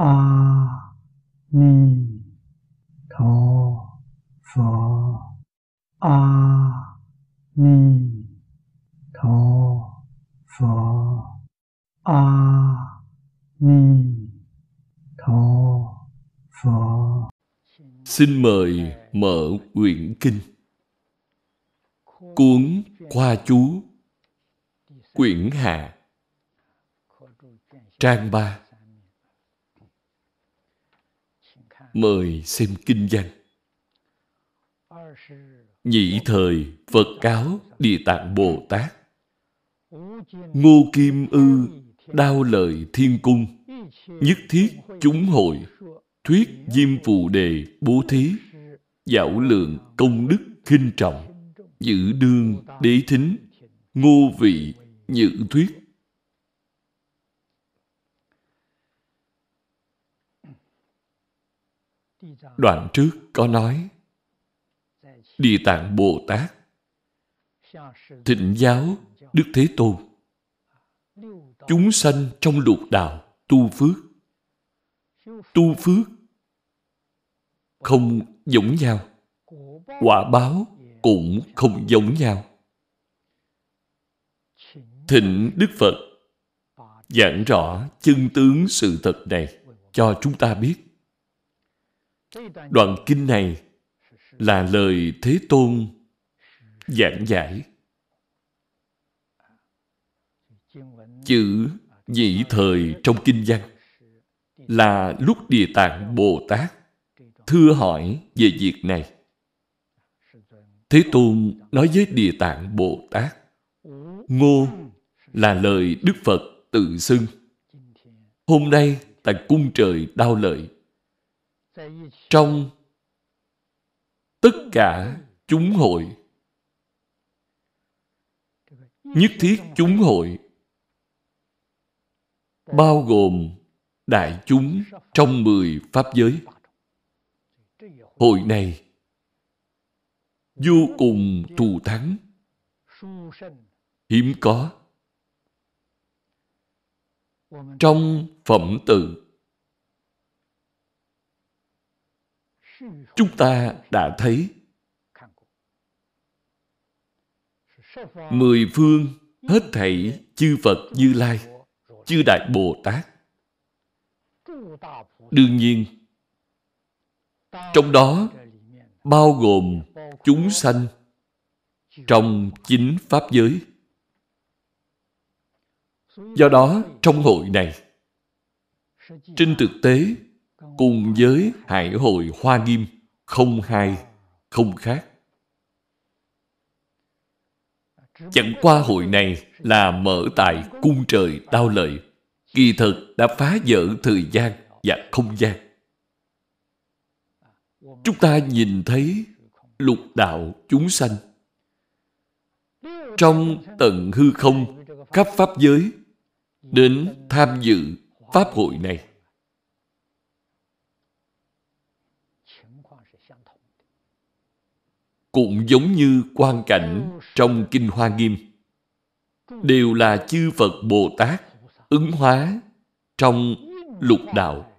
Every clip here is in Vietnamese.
a ni tho phở a ni tho phở a ni tho phở Xin mời mở quyển kinh. Cuốn Khoa Chú. Quyển Hạ. Trang ba. Mời xem kinh văn. Nhị thời Phật cáo Địa Tạng Bồ Tát. Ngô Kim Ư, Đao lợi thiên cung. Nhất thiết chúng hội, Thuyết diêm phù đề bố thí. Dạo lượng công đức khinh trọng. Giữ đương đế thính. Ngô vị nhự thuyết Đoạn trước có nói Địa Tạng Bồ Tát Thịnh giáo Đức Thế Tôn. Chúng sanh trong lục đạo tu phước. Tu phước không giống nhau. Quả báo cũng không giống nhau. Thịnh Đức Phật giảng rõ chân tướng sự thật này cho chúng ta biết. Đoạn kinh này là lời Thế Tôn giảng giải. Chữ nhị thời trong kinh văn là lúc Địa Tạng Bồ Tát thưa hỏi về việc này. Thế Tôn nói với Địa Tạng Bồ Tát, Ngô là lời Đức Phật tự xưng. Hôm nay tại cung trời đau lợi trong tất cả chúng hội. Nhất thiết chúng hội bao gồm đại chúng trong mười pháp giới. Hội này vô cùng thù thắng, hiếm có. Trong phẩm tự chúng ta đã thấy mười phương hết thảy chư Phật Như Lai, chư Đại Bồ Tát. Đương nhiên, trong đó bao gồm chúng sanh trong chính Pháp giới. Do đó, trong hội này, trên thực tế, cùng với Hải hội Hoa Nghiêm, không hai, không khác. Chẳng qua hội này là mở tại cung trời đao lợi, kỳ thực đã phá vỡ thời gian và không gian. Chúng ta nhìn thấy lục đạo chúng sanh trong tận hư không khắp pháp giới đến tham dự pháp hội này. Cũng giống như quan cảnh trong Kinh Hoa Nghiêm, đều là chư Phật Bồ Tát ứng hóa trong lục đạo,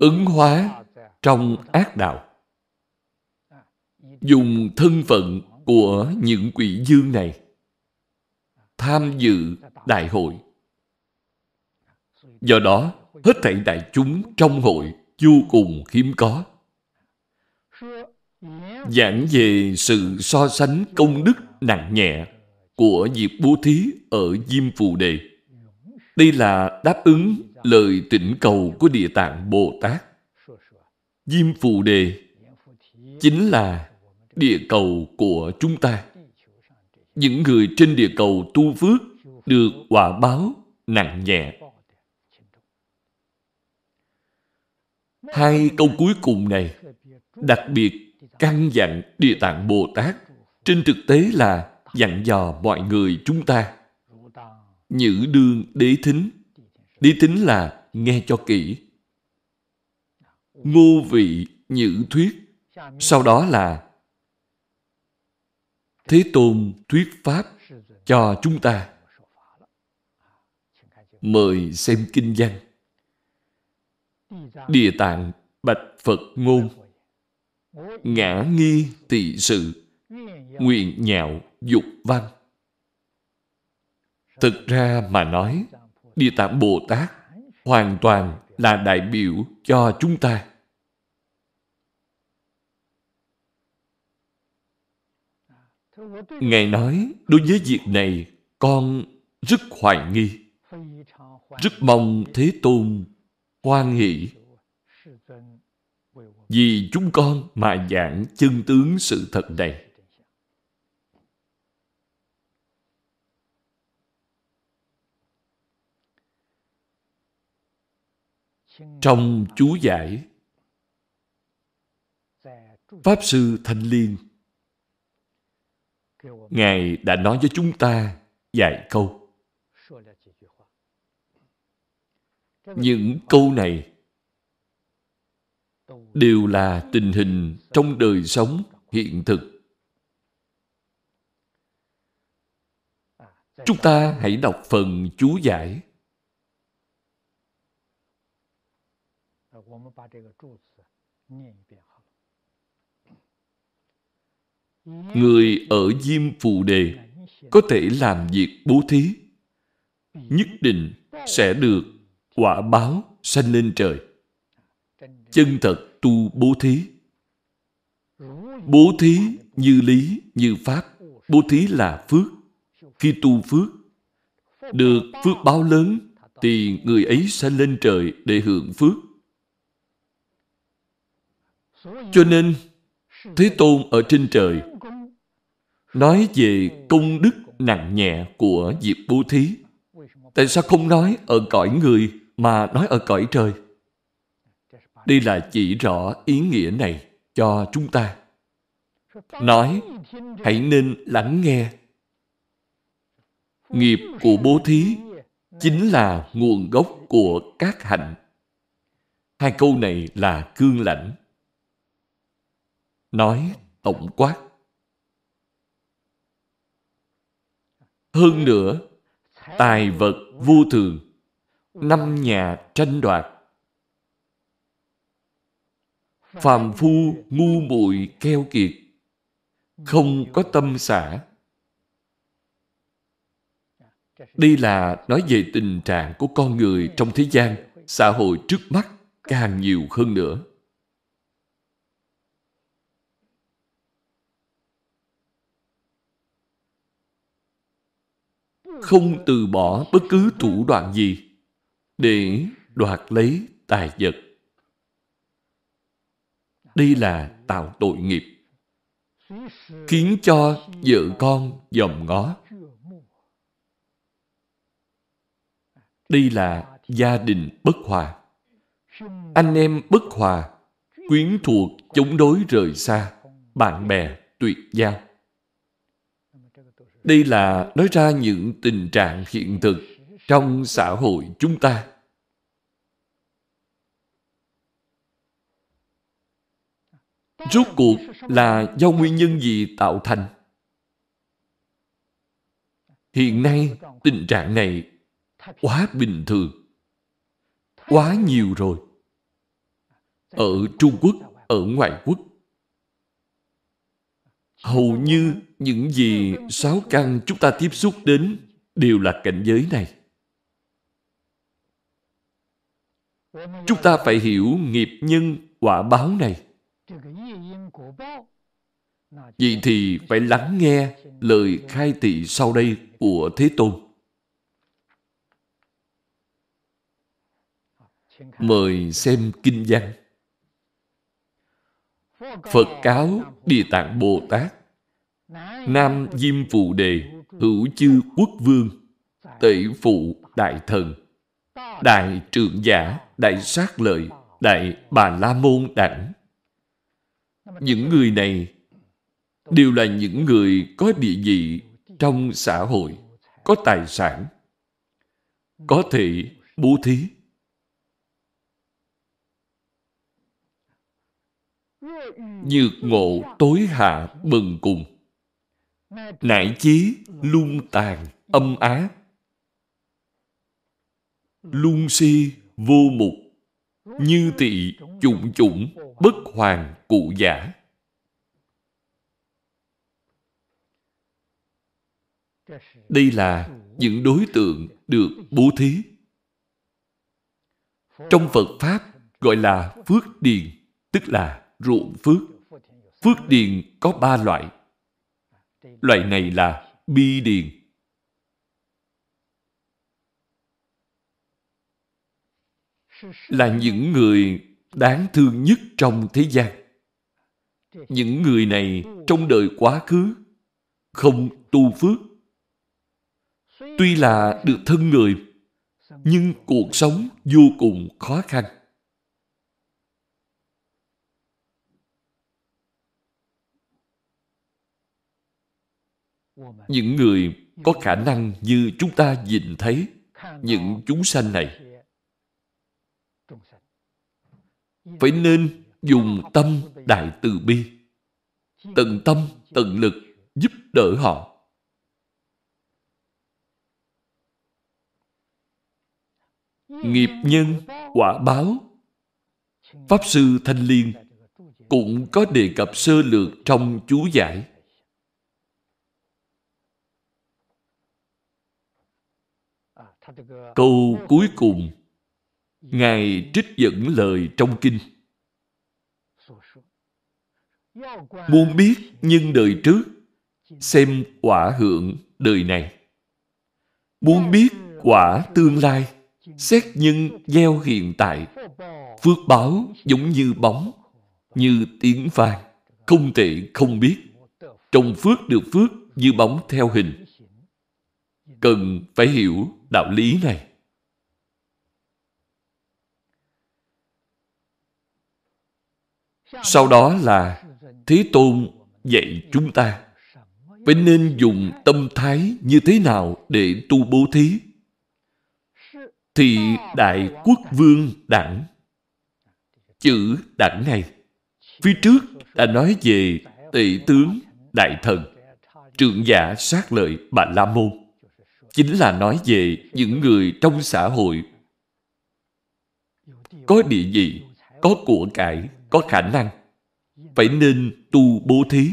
ứng hóa trong ác đạo. Dùng thân phận của những quỷ dương này tham dự đại hội. Do đó, hết thảy đại chúng trong hội vô cùng hiếm có. Giảng về sự so sánh công đức nặng nhẹ của việc bố thí ở Diêm Phù Đề. Đây là đáp ứng lời tỉnh cầu của Địa Tạng Bồ Tát. Diêm Phù Đề chính là địa cầu của chúng ta những người trên địa cầu tu phước được quả báo nặng nhẹ. Hai câu cuối cùng này, đặc biệt căn dặn Địa Tạng Bồ Tát. Trên thực tế là dặn dò mọi người chúng ta. Nhữ đương đế thính. Đế thính là nghe cho kỹ. Ngô vị nhữ thuyết. Sau đó là Thế Tôn thuyết Pháp cho chúng ta. Mời xem kinh văn. Địa tạng bạch Phật ngôn. Ngã nghi tỳ sự Nguyện nhạo dục văn Thực ra mà nói Địa Tạng Bồ Tát hoàn toàn là đại biểu cho chúng ta. Ngài nói, đối với việc này, con rất hoài nghi. Rất mong Thế Tôn hoan hỷ vì chúng con mà giảng chân tướng sự thật này. Trong chú giải, Pháp Sư Thanh Liên, Ngài đã nói với chúng ta vài câu. Những câu này đều là tình hình trong đời sống hiện thực. Chúng ta hãy đọc phần chú giải. Người ở Diêm Phù Đề có thể làm việc bố thí, nhất định sẽ được quả báo sanh lên trời. Chân thật tu bố thí. Bố thí như lý, như pháp. Bố thí là phước. Khi tu phước, được phước báo lớn, thì người ấy sẽ lên trời để hưởng phước. Cho nên, Thế Tôn ở trên trời nói về công đức nặng nhẹ của việc bố thí. Tại sao không nói ở cõi người mà nói ở cõi trời? Đây là chỉ rõ ý nghĩa này cho chúng ta. Nói, hãy nên lắng nghe. Nghiệp của bố thí chính là nguồn gốc của các hạnh. Hai câu này là cương lãnh. Nói tổng quát. Hơn nữa, tài vật vô thường, năm nhà tranh đoạt, phàm phu ngu muội keo kiệt, không có tâm xả. Đây là nói về tình trạng của con người trong thế gian, xã hội trước mắt càng nhiều hơn nữa. không từ bỏ bất cứ thủ đoạn gì để đoạt lấy tài vật. Đây là tạo tội nghiệp, khiến cho vợ con dòm ngó. Đây là gia đình bất hòa. Anh em bất hòa, quyến thuộc chống đối rời xa, bạn bè tuyệt giao. Đây là nói ra những tình trạng hiện thực trong xã hội chúng ta. Rốt cuộc là do nguyên nhân gì tạo thành? Hiện nay, tình trạng này quá bình thường. Quá nhiều rồi. Ở Trung Quốc, ở ngoại quốc. Hầu như những gì sáu căn chúng ta tiếp xúc đến đều là cảnh giới này. Chúng ta phải hiểu nghiệp nhân quả báo này. Vậy thì phải lắng nghe lời khai thị sau đây của Thế Tôn. Mời xem kinh văn. Phật cáo Địa Tạng Bồ Tát, Nam Diêm Phụ Đề, Hữu chư quốc vương Tể phụ đại thần, Đại trưởng giả, Đại sát lợi, Đại bà la môn đẳng Những người này Đều là những người có địa vị Trong xã hội, Có tài sản, Có thể bố thí. Nhược ngộ tối hạ bần cùng Nại chí lung tàn âm á. Lung si vô mục, như tỵ chủng chủng bất hoàng cụ giả. Đây là những đối tượng được bố thí. Trong phật pháp gọi là phước điền, tức là ruộng phước. Phước điền có ba loại. Loại này là bi điền. Là những người đáng thương nhất trong thế gian. Những người này trong đời quá khứ không tu phước tuy là được thân người, nhưng cuộc sống vô cùng khó khăn. Những người có khả năng như chúng ta nhìn thấy những chúng sanh này, phải nên dùng tâm đại từ bi, tận tâm tận lực giúp đỡ họ. Nghiệp nhân, quả báo. Pháp sư thanh liên cũng có đề cập sơ lược trong chú giải. Câu cuối cùng, ngài trích dẫn lời trong kinh. Muốn biết nhân đời trước, xem quả hưởng đời này. Muốn biết quả tương lai xét nhân gieo hiện tại, phước báo giống như bóng, như tiếng vang không thể không biết trong phước được phước như bóng theo hình. Cần phải hiểu đạo lý này. Sau đó là thế tôn dạy chúng ta, phải nên dùng tâm thái như thế nào để tu bố thí? Thì đại quốc vương đẳng. Chữ đẳng này, phía trước đã nói về tệ tướng đại thần trượng giả sát lợi bà la môn. Chính là nói về những người trong xã hội. Có địa vị, có của cải, có khả năng. Phải nên tu bố thí.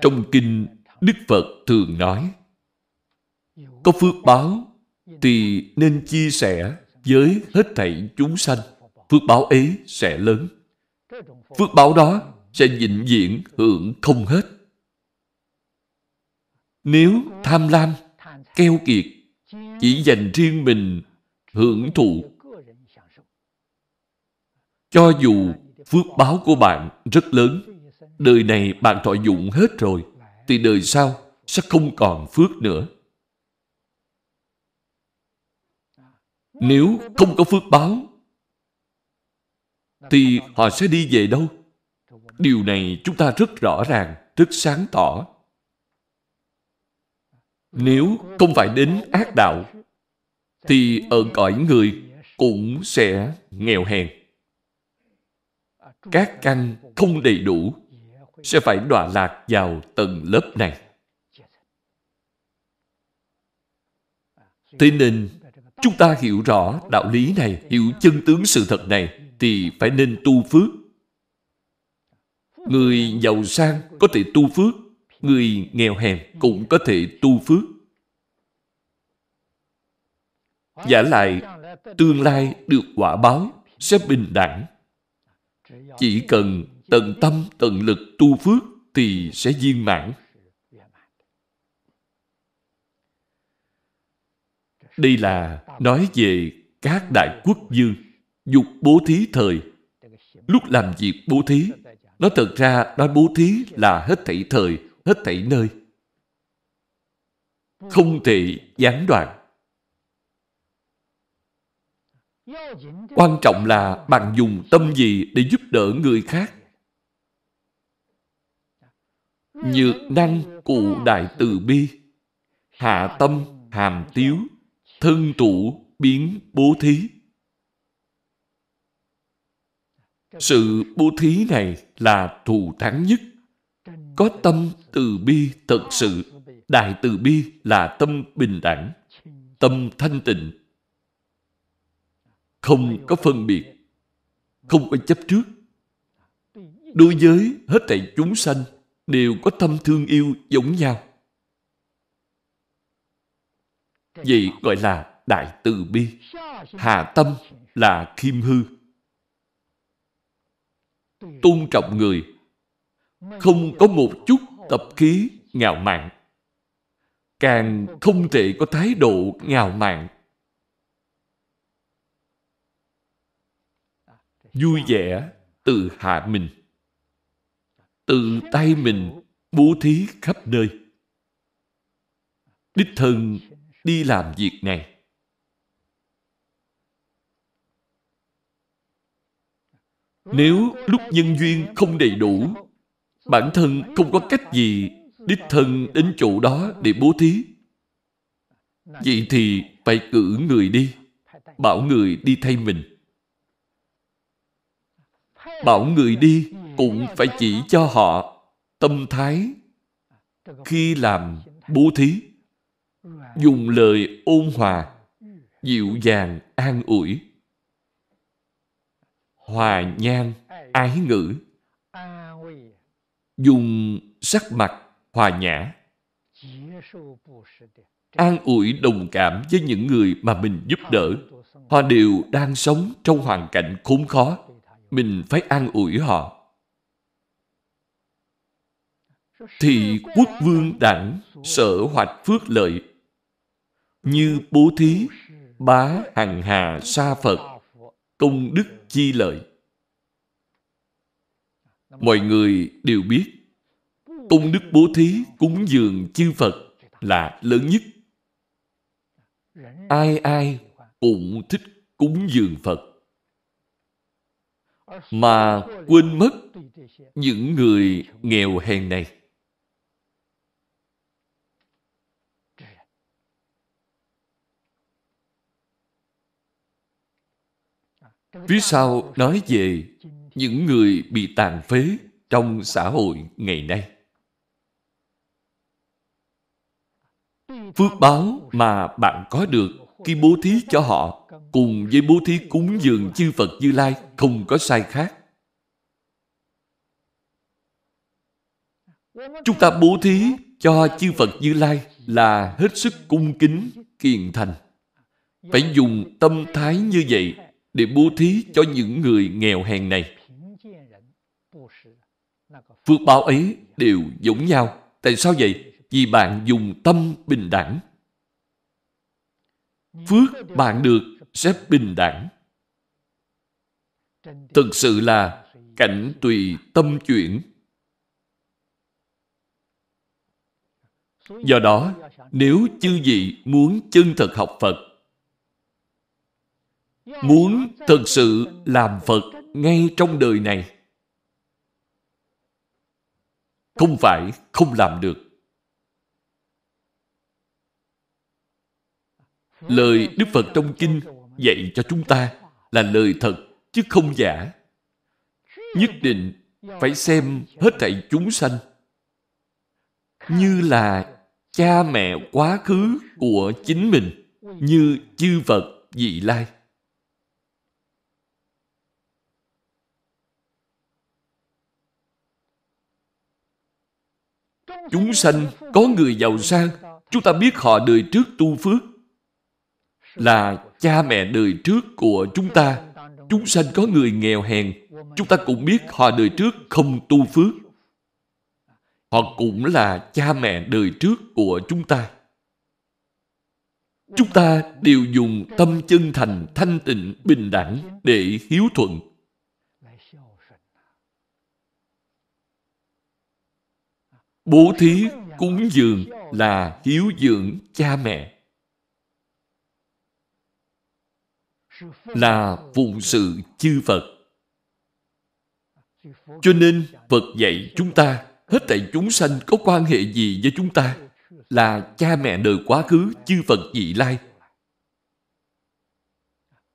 Trong kinh, đức phật thường nói, có phước báo thì nên chia sẻ với hết thảy chúng sanh. Phước báo ấy sẽ lớn. Phước báo đó sẽ vĩnh viễn hưởng không hết. Nếu tham lam, keo kiệt, chỉ dành riêng mình hưởng thụ, cho dù phước báo của bạn rất lớn đời này bạn thọ dụng hết rồi, thì đời sau sẽ không còn phước nữa. Nếu không có phước báo, thì họ sẽ đi về đâu? Điều này chúng ta rất rõ ràng, rất sáng tỏ. Nếu không phải đến ác đạo, thì ở cõi người cũng sẽ nghèo hèn. Các căn không đầy đủ sẽ phải đọa lạc vào tầng lớp này. Thế nên, chúng ta hiểu rõ đạo lý này, hiểu chân tướng sự thật này, thì phải nên tu phước. Người giàu sang có thể tu phước, người nghèo hèn cũng có thể tu phước. Giả lại, tương lai được quả báo, sẽ bình đẳng. Chỉ cần tận tâm, tận lực tu phước thì sẽ viên mãn. Đây là nói về các đại quốc dương, dục bố thí thời. Lúc làm việc bố thí, nó thật ra nói bố thí là hết thảy thời, hết thảy nơi. Không thể gián đoạn. Quan trọng là bạn dùng tâm gì để giúp đỡ người khác nhược năng cụ đại từ bi hạ tâm hàm tiếu thân trụ biến bố thí sự bố thí này là thù thắng nhất có tâm từ bi thật sự. Đại từ bi là tâm bình đẳng, tâm thanh tịnh, không có phân biệt, không có chấp trước. Đối với hết thảy chúng sanh đều có tâm thương yêu giống nhau. Vậy gọi là đại từ bi. Hạ tâm là khiêm hư. Tôn trọng người, không có một chút tập khí ngạo mạn. Càng không thể có thái độ ngạo mạn. Vui vẻ, tự hạ mình. Tự tay mình bố thí khắp nơi. Đích thân đi làm việc này. Nếu lúc nhân duyên không đầy đủ, bản thân không có cách gì đích thân đến chỗ đó để bố thí. Vậy thì phải cử người đi, bảo người đi thay mình. Bảo người đi cũng phải chỉ cho họ tâm thái khi làm bố thí. Dùng lời ôn hòa, dịu dàng, an ủi hòa nhan, ái ngữ. Dùng sắc mặt hòa nhã. An ủi đồng cảm với những người mà mình giúp đỡ. Họ đều đang sống trong hoàn cảnh khốn khó. Mình phải an ủi họ. Thì quốc vương đẳng sở hoạch phước lợi như bố thí, bá hằng hà sa Phật, công đức chi lợi. Mọi người đều biết công đức bố thí cúng dường chư Phật là lớn nhất. Ai ai cũng thích cúng dường Phật. Mà quên mất những người nghèo hèn này. Phía sau nói về những người bị tàn phế trong xã hội ngày nay. Phước báo mà bạn có được khi bố thí cho họ cùng với bố thí cúng dường chư Phật Như Lai không có sai khác. Chúng ta bố thí cho chư Phật Như Lai là hết sức cung kính, kiền thành. Phải dùng tâm thái như vậy để bố thí cho những người nghèo hèn này. Phước báo ấy đều giống nhau. Tại sao vậy? Vì bạn dùng tâm bình đẳng. Phước bạn được sẽ bình đẳng. Thực sự là cảnh tùy tâm chuyển. Do đó, nếu chư vị muốn chân thật học Phật, muốn thật sự làm Phật ngay trong đời này, không phải không làm được. Lời Đức Phật trong Kinh dạy cho chúng ta là lời thật chứ không giả. Nhất định phải xem hết thảy chúng sanh như là cha mẹ quá khứ của chính mình như chư Phật vị lai. Chúng sanh có người giàu sang, chúng ta biết họ đời trước tu phước. Là cha mẹ đời trước của chúng ta. Chúng sanh có người nghèo hèn, chúng ta cũng biết họ đời trước không tu phước. Họ cũng là cha mẹ đời trước của chúng ta. Chúng ta đều dùng tâm chân thành, thanh tịnh, bình đẳng để hiếu thuận Bố thí, cúng dường là hiếu dưỡng cha mẹ. Là phụng sự chư Phật. Cho nên Phật dạy chúng ta hết thảy chúng sanh có quan hệ gì với chúng ta là cha mẹ đời quá khứ chư Phật vị lai.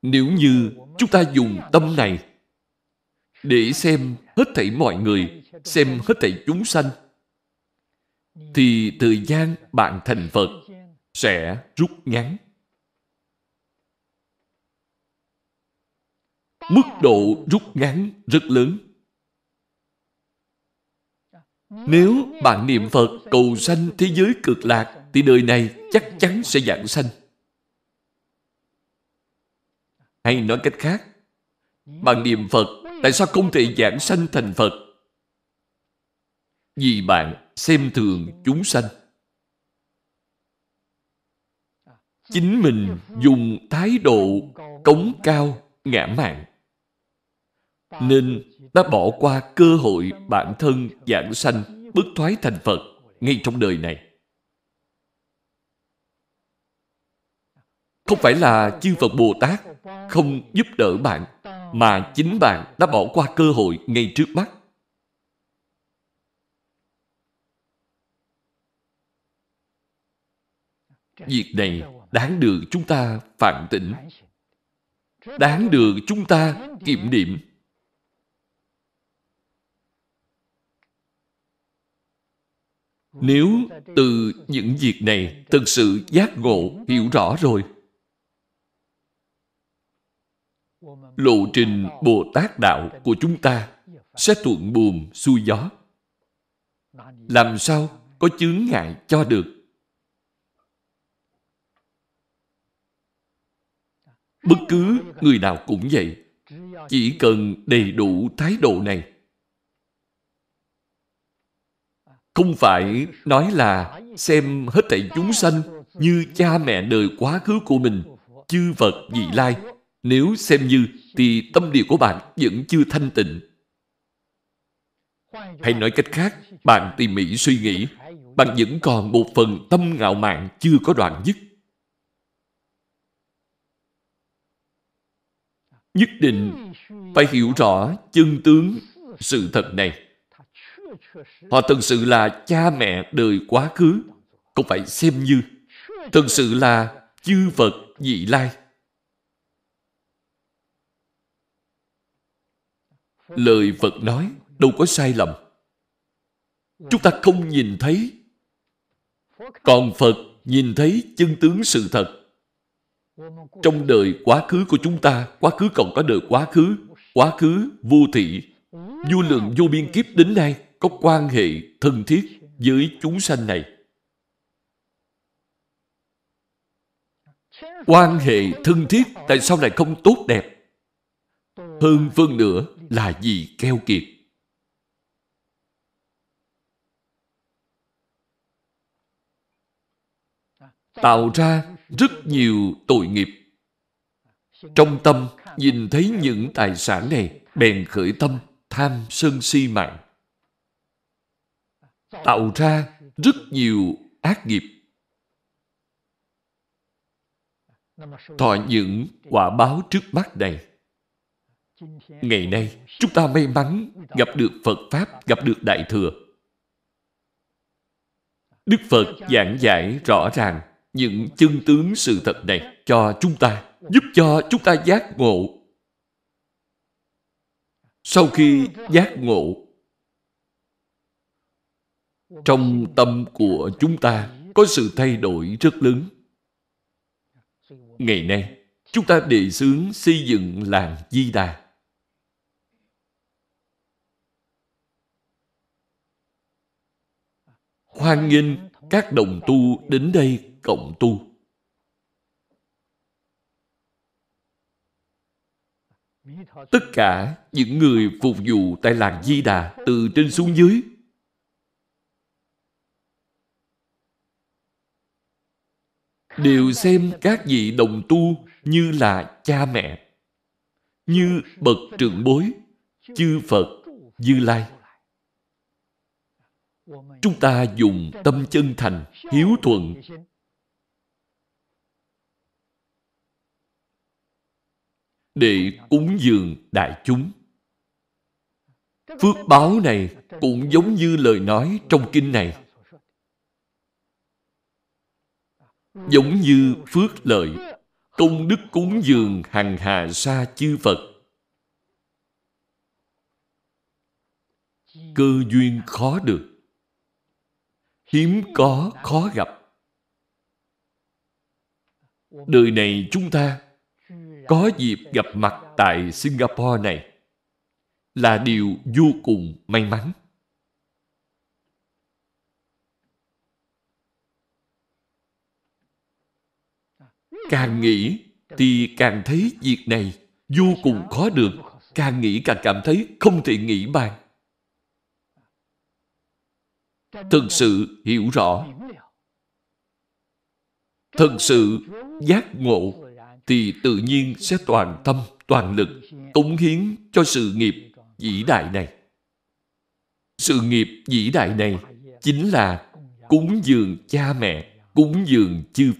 Nếu như chúng ta dùng tâm này để xem hết thảy mọi người, xem hết thảy chúng sanh thì thời gian bạn thành Phật sẽ rút ngắn. Mức độ rút ngắn rất lớn. Nếu bạn niệm Phật cầu sanh thế giới cực lạc thì đời này chắc chắn sẽ giảng sanh. Hay nói cách khác, bạn niệm Phật tại sao không thể giảng sanh thành Phật? Vì bạn xem thường chúng sanh. Chính mình dùng thái độ cống cao, ngã mạn nên đã bỏ qua cơ hội bản thân giảng sanh bước thoái thành Phật ngay trong đời này. Không phải là chư Phật Bồ Tát không giúp đỡ bạn, mà chính bạn đã bỏ qua cơ hội ngay trước mắt. Việc này đáng được chúng ta phản tỉnh. Đáng được chúng ta kiểm điểm. Nếu từ những việc này thực sự giác ngộ, hiểu rõ rồi, lộ trình Bồ Tát Đạo của chúng ta sẽ thuận buồm xuôi gió. Làm sao có chướng ngại cho được? Bất cứ người nào cũng vậy. Chỉ cần đầy đủ thái độ này. Không phải nói là xem hết thảy chúng sanh như cha mẹ đời quá khứ của mình, chư Phật vị lai nếu xem như thì tâm địa của bạn vẫn chưa thanh tịnh. Hay nói cách khác, bạn tỉ mỉ suy nghĩ, bạn vẫn còn một phần tâm ngạo mạn chưa có đoạn dứt. Nhất định phải hiểu rõ chân tướng sự thật này. Họ thật sự là cha mẹ đời quá khứ, không phải xem như. Thật sự là chư Phật vị lai. Lời Phật nói đâu có sai lầm. Chúng ta không nhìn thấy. Còn Phật nhìn thấy chân tướng sự thật. Trong đời quá khứ của chúng ta, quá khứ còn có đời quá khứ, quá khứ vô thị, vô lượng vô biên kiếp đến nay có quan hệ thân thiết với chúng sanh này. Quan hệ thân thiết tại sao lại không tốt đẹp? Hơn phân nữa là vì keo kiệt. Tạo ra rất nhiều tội nghiệp. Trong tâm nhìn thấy những tài sản này bèn khởi tâm tham sân si mạng. Tạo ra rất nhiều ác nghiệp. Thọ những quả báo trước mắt này Ngày nay, chúng ta may mắn gặp được Phật Pháp, gặp được Đại Thừa. Đức Phật giảng giải rõ ràng những chân tướng sự thật này cho chúng ta, giúp cho chúng ta giác ngộ. Sau khi giác ngộ, trong tâm của chúng ta có sự thay đổi rất lớn. Ngày nay, chúng ta đề xướng xây dựng làng Di Đà. hoan nghênh các đồng tu đến đây cộng tu. Tất cả những người phục vụ tại làng Di Đà từ trên xuống dưới đều xem các vị đồng tu như là cha mẹ, như bậc trưởng bối, chư Phật, Như Lai chúng ta dùng tâm chân thành hiếu thuận để cúng dường đại chúng. Phước báo này cũng giống như lời nói trong kinh này. Giống như phước lợi, công đức cúng dường hằng hà sa chư phật. Cơ duyên khó được, hiếm có khó gặp. Đời này chúng ta có dịp gặp mặt tại Singapore này là điều vô cùng may mắn. Càng nghĩ thì càng thấy việc này vô cùng khó được. Càng nghĩ càng cảm thấy không thể nghĩ bàn. Thực sự hiểu rõ. Thật sự giác ngộ thì tự nhiên sẽ toàn tâm, toàn lực cống hiến cho sự nghiệp vĩ đại này. Sự nghiệp vĩ đại này chính là cúng dường cha mẹ, cúng dường chư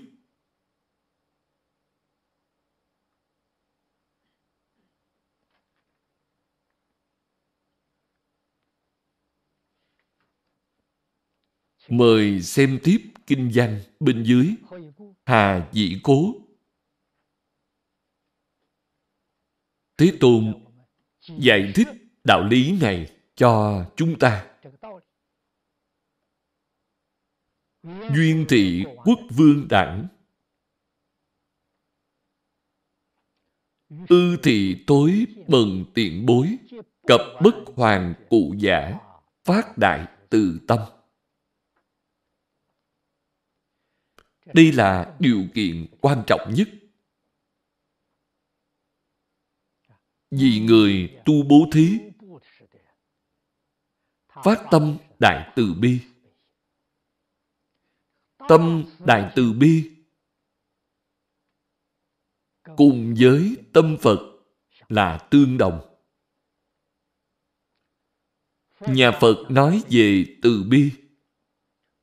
Mời xem tiếp kinh văn bên dưới Hà Dĩ Cố Thế Tôn giải thích đạo lý này cho chúng ta. Duyên thị quốc vương đẳng Ư thị tối bần tiện bối, Cập bất hoàng cụ giả, Phát đại từ tâm Đây là điều kiện quan trọng nhất. Vì người tu bố thí, phát tâm đại từ bi. Tâm đại từ bi cùng với tâm Phật là tương đồng. Nhà Phật nói về từ bi,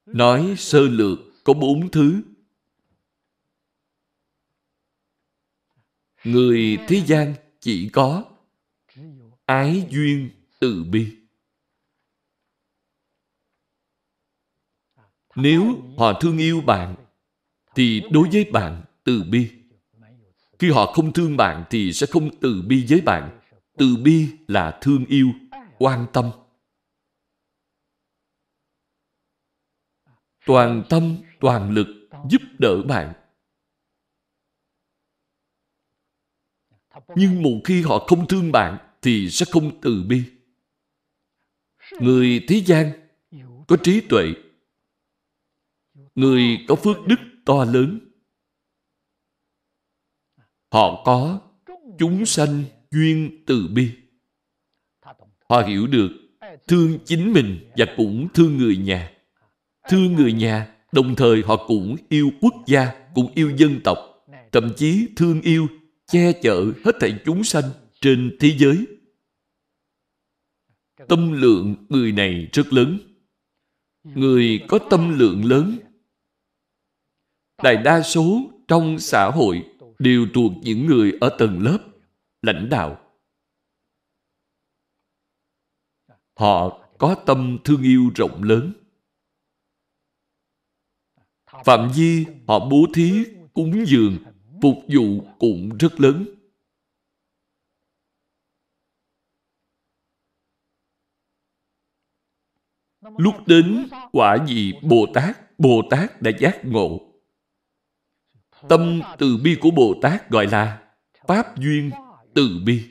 nói sơ lược có bốn thứ. Người thế gian chỉ có ái duyên từ bi. Nếu họ thương yêu bạn, thì đối với bạn từ bi. Khi họ không thương bạn thì sẽ không từ bi với bạn. Từ bi là thương yêu, quan tâm. Toàn tâm, toàn lực giúp đỡ bạn. Nhưng một khi họ không thương bạn thì sẽ không từ bi. Người thế gian có trí tuệ, người có phước đức to lớn. Họ có chúng sanh duyên từ bi. Họ hiểu được thương chính mình và cũng thương người nhà. Thương người nhà, đồng thời họ cũng yêu quốc gia, cũng yêu dân tộc, thậm chí thương yêu che chở hết thảy chúng sanh trên thế giới. Tâm lượng người này rất lớn. Người có tâm lượng lớn đại đa số trong xã hội đều thuộc những người ở tầng lớp lãnh đạo. Họ có tâm thương yêu rộng lớn. Phạm vi họ bố thí, cúng dường phục vụ cũng rất lớn. Lúc đến quả vị Bồ Tát, Bồ Tát đã giác ngộ. Tâm từ bi của Bồ Tát gọi là Pháp duyên từ bi.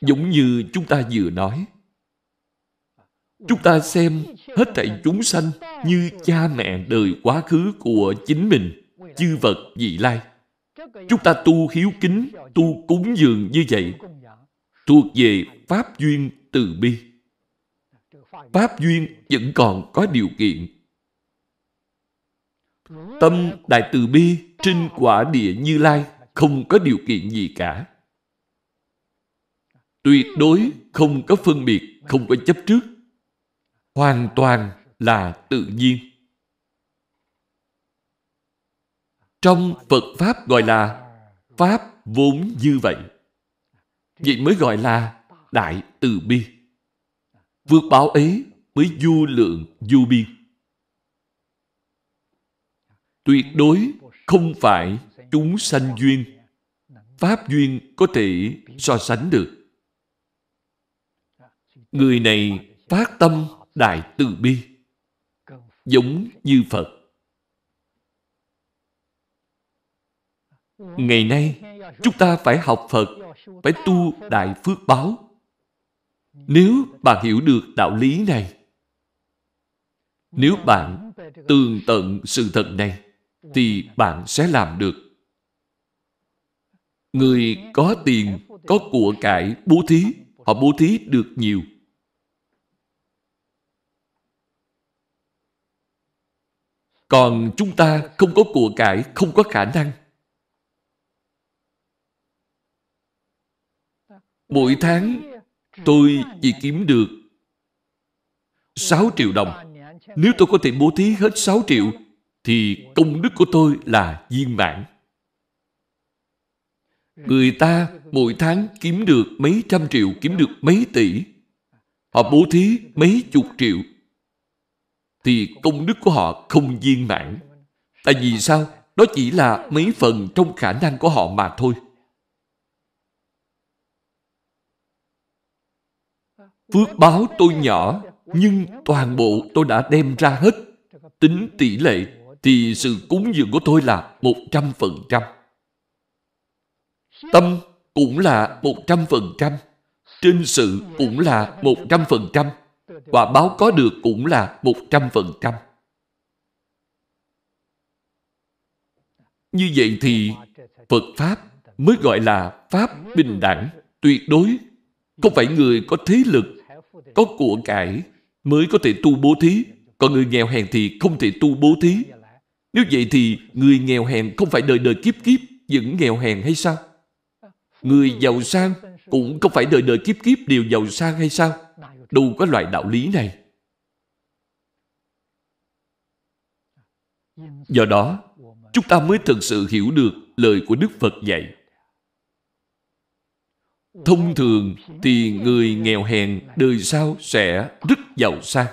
Giống như chúng ta vừa nói, Chúng ta xem hết thảy chúng sanh như cha mẹ đời quá khứ của chính mình, chư vật vị lai. Chúng ta tu hiếu kính, tu cúng dường như vậy, thuộc về Pháp duyên từ bi. Pháp duyên vẫn còn có điều kiện. Tâm Đại Từ Bi trên quả địa Như Lai không có điều kiện gì cả. Tuyệt đối không có phân biệt, không có chấp trước hoàn toàn là tự nhiên. Trong Phật Pháp gọi là Pháp vốn như vậy. Vậy mới gọi là Đại Từ Bi. Vượt báo ấy mới vô lượng vô biên. Tuyệt đối không phải chúng sanh duyên, Pháp duyên có thể so sánh được. Người này phát tâm đại từ bi, giống như phật. Ngày nay, chúng ta phải học phật, phải tu đại phước báo. Nếu bạn hiểu được đạo lý này, nếu bạn tường tận sự thật này, thì bạn sẽ làm được. Người có tiền, có của cải bố thí, họ bố thí được nhiều. Còn chúng ta không có của cải, không có khả năng. Mỗi tháng, tôi chỉ kiếm được 6 triệu đồng. Nếu tôi có thể bố thí hết 6 triệu, thì công đức của tôi là viên mãn. Người ta mỗi tháng kiếm được mấy trăm triệu, kiếm được mấy tỷ. Họ bố thí mấy chục triệu thì công đức của họ không viên mãn tại vì sao đó chỉ là mấy phần trong khả năng của họ mà thôi phước báo tôi nhỏ, nhưng toàn bộ tôi đã đem ra hết tính tỷ lệ thì sự cúng dường của tôi là một trăm phần trăm Tâm cũng là một trăm phần trăm. Trên sự cũng là một trăm phần trăm. Quả báo có được cũng là một trăm phần trăm. Như vậy thì Phật Pháp mới gọi là Pháp bình đẳng, tuyệt đối. Không phải người có thế lực, có của cải mới có thể tu bố thí, còn người nghèo hèn thì không thể tu bố thí. Nếu vậy thì người nghèo hèn không phải đời đời kiếp kiếp vẫn nghèo hèn hay sao? Người giàu sang cũng không phải đời đời kiếp kiếp đều giàu sang hay sao? Đâu có loại đạo lý này. Do đó, chúng ta mới thực sự hiểu được lời của Đức Phật dạy. Thông thường thì người nghèo hèn đời sau sẽ rất giàu sang.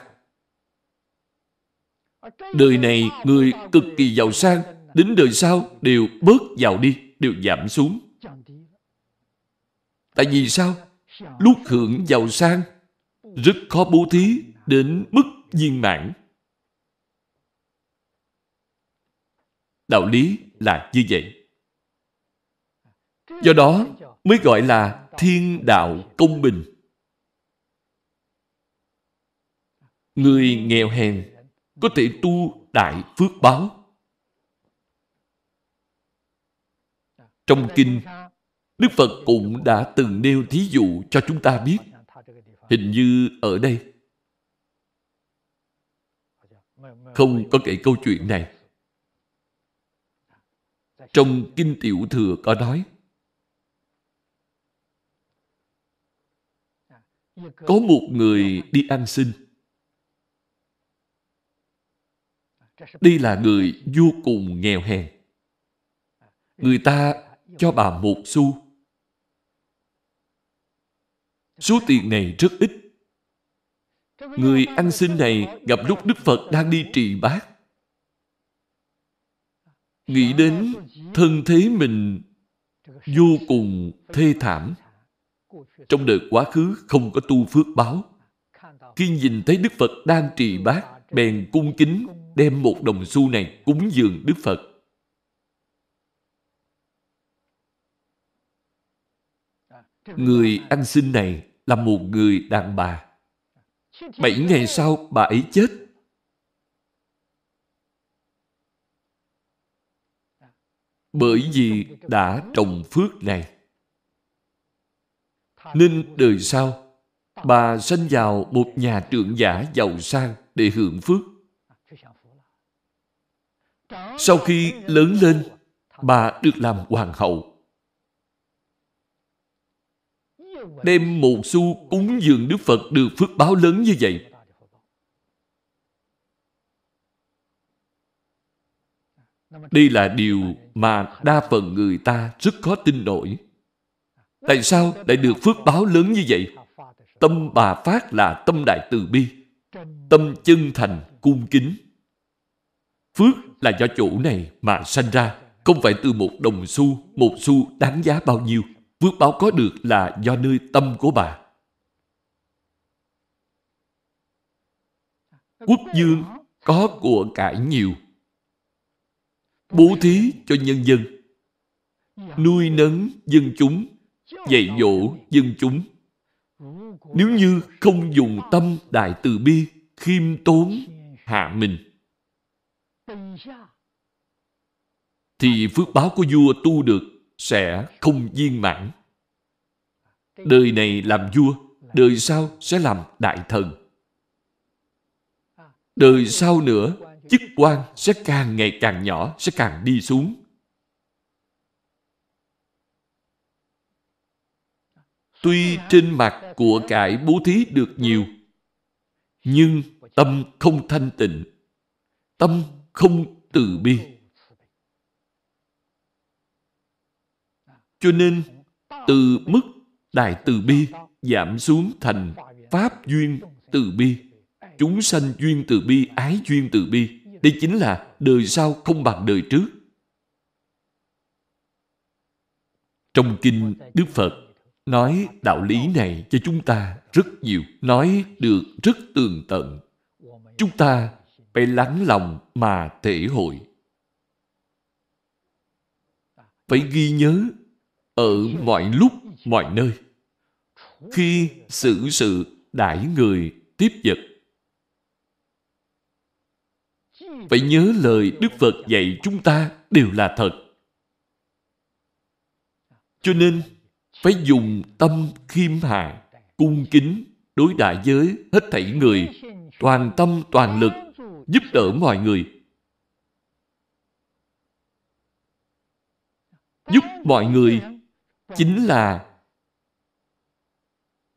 Đời này người cực kỳ giàu sang, đến đời sau đều bớt giàu đi, đều giảm xuống. Tại vì sao? Lúc hưởng giàu sang, rất khó bố thí đến mức viên mãn. Đạo lý là như vậy. Do đó mới gọi là thiên đạo công bình. Người nghèo hèn có thể tu đại phước báo. Trong kinh, Đức Phật cũng đã từng nêu thí dụ cho chúng ta biết. Hình như ở đây không có kể câu chuyện này. Trong Kinh Tiểu Thừa có nói, Có một người đi ăn xin. Đây là người vô cùng nghèo hèn. Người ta cho bà một xu Số tiền này rất ít. Người ăn xin này gặp lúc Đức Phật đang đi trì bát. Nghĩ đến thân thế mình vô cùng thê thảm. Trong đời quá khứ không có tu phước báo. Khi nhìn thấy Đức Phật đang trì bát, bèn cung kính đem một đồng xu này cúng dường Đức Phật. Người ăn xin này là một người đàn bà. Bảy ngày sau, bà ấy chết. Bởi vì đã trồng phước này. Nên đời sau, bà sinh vào một nhà trưởng giả giàu sang để hưởng phước. Sau khi lớn lên, bà được làm hoàng hậu. Đem một xu cúng dường Đức Phật được phước báo lớn như vậy. Đây là điều mà đa phần người ta rất khó tin nổi. Tại sao lại được phước báo lớn như vậy? Tâm bà phát là tâm đại từ bi, tâm chân thành, cung kính. Phước là do chỗ này mà sanh ra, không phải từ một đồng xu, một xu đáng giá bao nhiêu. Phước báo có được là do nơi tâm của bà. quốc dương có của cải nhiều, bố thí cho nhân dân nuôi nấng dân chúng, dạy dỗ dân chúng nếu như không dùng tâm đại từ bi khiêm tốn hạ mình, thì phước báo của vua tu được sẽ không viên mãn. Đời này làm vua, đời sau sẽ làm đại thần. Đời sau nữa, chức quan sẽ càng ngày càng nhỏ, sẽ càng đi xuống. Tuy trên mặt của cải bố thí được nhiều, nhưng tâm không thanh tịnh, tâm không từ bi. Cho nên, từ mức đại từ bi giảm xuống thành pháp duyên từ bi, chúng sanh duyên từ bi, ái duyên từ bi, đây chính là đời sau không bằng đời trước. Trong kinh đức phật nói đạo lý này cho chúng ta rất nhiều, nói được rất tường tận. Chúng ta phải lắng lòng mà thể hội. Phải ghi nhớ ở mọi lúc, mọi nơi. Khi xử sự đãi người tiếp vật. Phải nhớ lời đức phật dạy chúng ta đều là thật. Cho nên, phải dùng tâm khiêm hạ, cung kính đối đại với hết thảy người, toàn tâm, toàn lực, giúp đỡ mọi người. Giúp mọi người chính là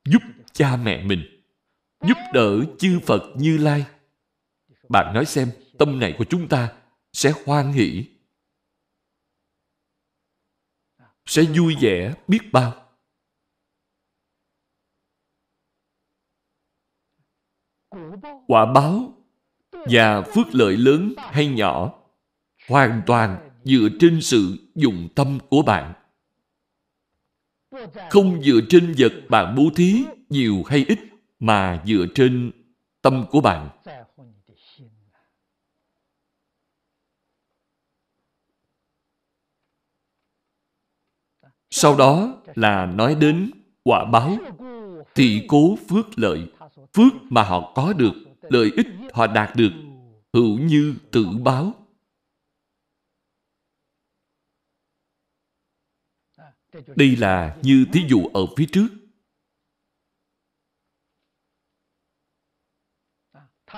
giúp cha mẹ mình giúp đỡ chư phật như lai. Bạn nói xem tâm này của chúng ta sẽ hoan hỷ sẽ vui vẻ biết bao. Quả báo và phước lợi lớn hay nhỏ hoàn toàn dựa trên sự dùng tâm của bạn không dựa trên vật bạn bố thí, nhiều hay ít, mà dựa trên tâm của bạn. Sau đó là nói đến quả báo. Thị cố phước lợi, phước mà họ có được, lợi ích họ đạt được, hữu như tự báo. Đây là như thí dụ ở phía trước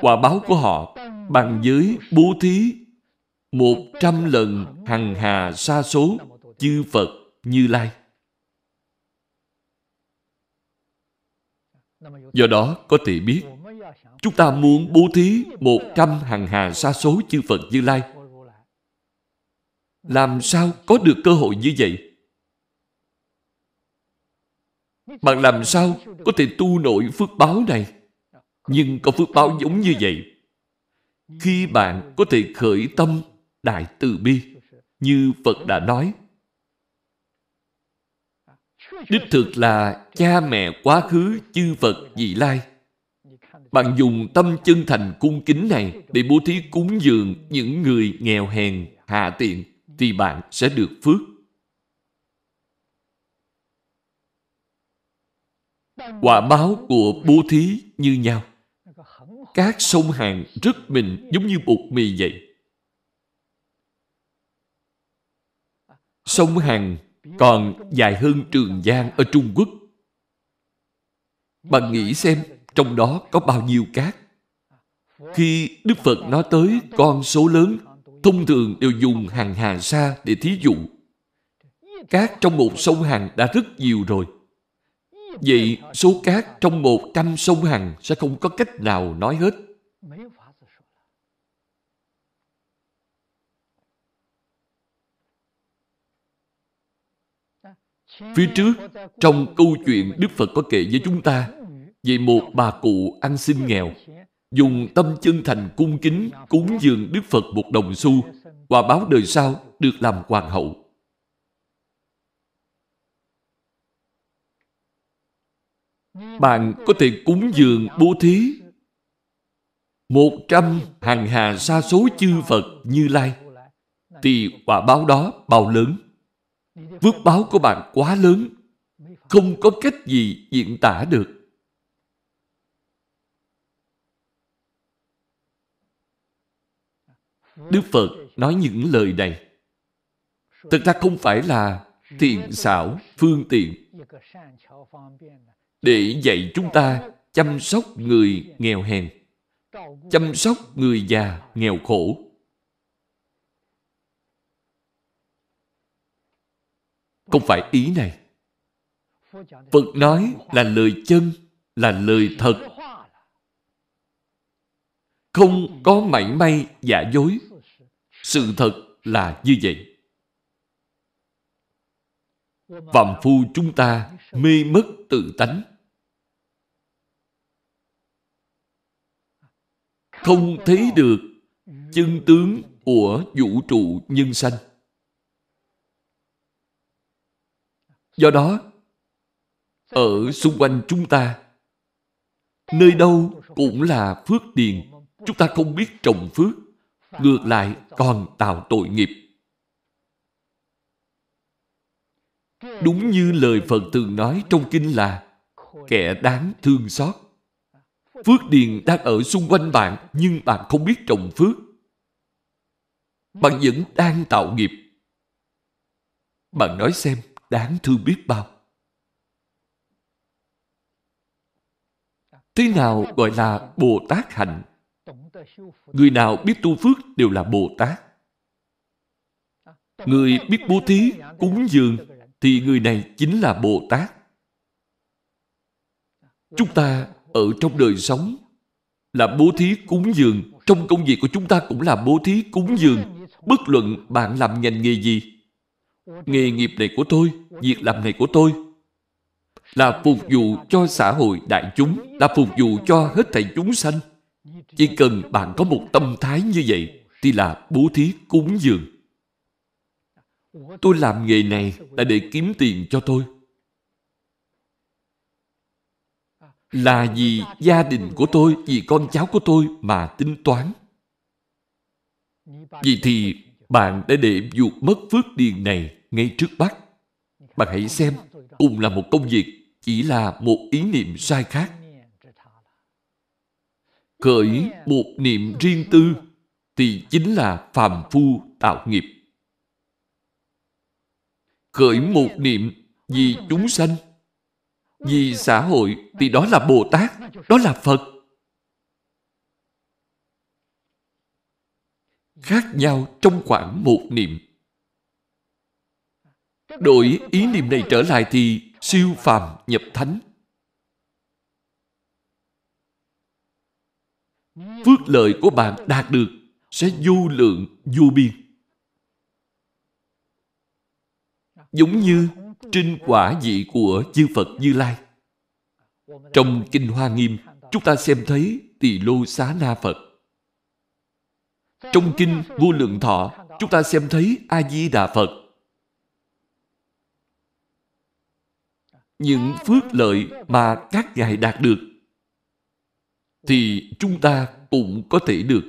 quả báo của họ bằng giới bố thí một trăm lần hằng hà sa số chư Phật Như Lai. Do đó có thể biết, chúng ta muốn bố thí một trăm hằng hà sa số chư Phật Như Lai. Làm sao có được cơ hội như vậy? Bạn làm sao có thể tu nổi phước báo này? Nhưng có phước báo giống như vậy. Khi bạn có thể khởi tâm đại từ bi, như Phật đã nói, đích thực là cha mẹ quá khứ chư Phật vị lai. Bạn dùng tâm chân thành cung kính này để bố thí cúng dường những người nghèo hèn, hạ tiện, thì bạn sẽ được phước. Quả báo của bố thí như nhau. Các sông hàng rất mịn giống như bột mì vậy. Sông hàng còn dài hơn Trường Giang ở Trung Quốc. Bạn nghĩ xem trong đó có bao nhiêu cát? Khi Đức Phật nói tới con số lớn, thông thường đều dùng hàng hà sa để thí dụ. Cát trong một sông hàng đã rất nhiều rồi. Vậy số cát trong một trăm sông Hằng sẽ không có cách nào nói hết. Phía trước, trong câu chuyện Đức Phật có kể với chúng ta về một bà cụ ăn xin nghèo, dùng tâm chân thành cung kính cúng dường Đức Phật một đồng xu, và báo đời sau được làm hoàng hậu. Bạn có thể cúng dường bố thí. Một trăm hàng hà sa số chư Phật như Lai, thì quả báo đó bao lớn. Phước báo của bạn quá lớn, không có cách gì diễn tả được. Đức Phật nói những lời này. Thực ra không phải là thiện xảo, phương tiện để dạy chúng ta chăm sóc người nghèo hèn, chăm sóc người già nghèo khổ. Không phải ý này. Phật nói là lời chân, là lời thật. Không có mảy may giả dối. Sự thật là như vậy. Phạm phu chúng ta mê mất tự tánh. Không thấy được chân tướng của vũ trụ nhân sanh. Do đó, ở xung quanh chúng ta, nơi đâu cũng là phước điền. Chúng ta không biết trồng phước, ngược lại còn tạo tội nghiệp. Đúng như lời Phật thường nói trong kinh là kẻ đáng thương xót. Phước điền đang ở xung quanh bạn nhưng bạn không biết trồng phước. Bạn vẫn đang tạo nghiệp. Bạn nói xem đáng thương biết bao. Thế nào gọi là Bồ Tát hạnh? Người nào biết tu phước đều là Bồ Tát. Người biết bố thí, cúng dường thì người này chính là Bồ Tát. Chúng ta ở trong đời sống là bố thí cúng dường. Trong công việc của chúng ta cũng là bố thí cúng dường. Bất luận bạn làm ngành nghề gì. Nghề nghiệp này của tôi, việc làm này của tôi là phục vụ cho xã hội đại chúng, là phục vụ cho hết thảy chúng sanh. Chỉ cần bạn có một tâm thái như vậy thì là bố thí cúng dường. Tôi làm nghề này là để kiếm tiền cho tôi. Là vì gia đình của tôi, vì con cháu của tôi mà tính toán. Vì thì bạn đã để vụt mất phước điền này ngay trước mắt. Bạn hãy xem, cùng là một công việc, chỉ là một ý niệm sai khác. Khởi một niệm riêng tư thì chính là phàm phu tạo nghiệp khởi một niệm vì chúng sanh, vì xã hội thì đó là Bồ Tát, đó là Phật. Khác nhau trong khoảng một niệm. Đổi ý niệm này trở lại thì siêu phàm nhập thánh. Phước lợi của bạn đạt được sẽ vô lượng, vô biên. Giống như trinh quả vị của chư Phật Như Lai. Trong Kinh Hoa Nghiêm, chúng ta xem thấy Tỳ Lô Xá Na Phật. Trong Kinh Vô Lượng Thọ, chúng ta xem thấy A-di-đà Phật. Những phước lợi mà các ngài đạt được thì chúng ta cũng có thể được.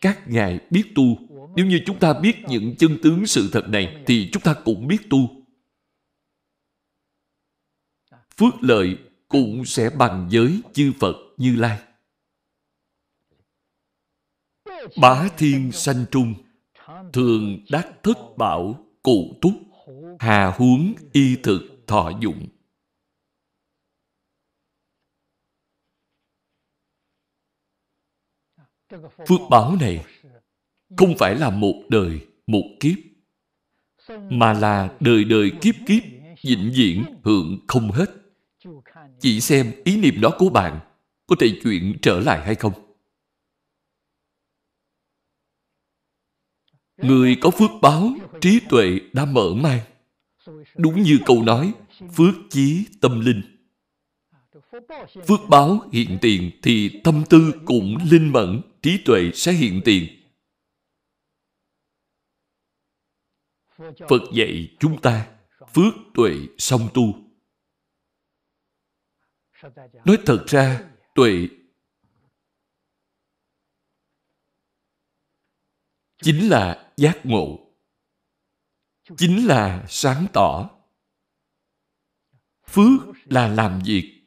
Các ngài biết tu nếu như chúng ta biết những chân tướng sự thật này thì chúng ta cũng biết tu. Phước lợi cũng sẽ bằng giới chư Phật Như Lai. Bá thiên sanh trung, thường đắc thất bảo cụ túc, hà huống y thực thọ dụng. Phước báo này không phải là một đời, một kiếp, mà là đời đời kiếp kiếp, vĩnh viễn hưởng không hết. Chỉ xem ý niệm đó của bạn có thể chuyển trở lại hay không. Người có phước báo, trí tuệ đã mở mang. Đúng như câu nói, phước chí tâm linh. Phước báo hiện tiền thì tâm tư cũng linh mẫn, trí tuệ sẽ hiện tiền. Phật dạy chúng ta phước tuệ song tu. Nói thật ra, tuệ chính là giác ngộ, chính là sáng tỏ. Phước là làm việc.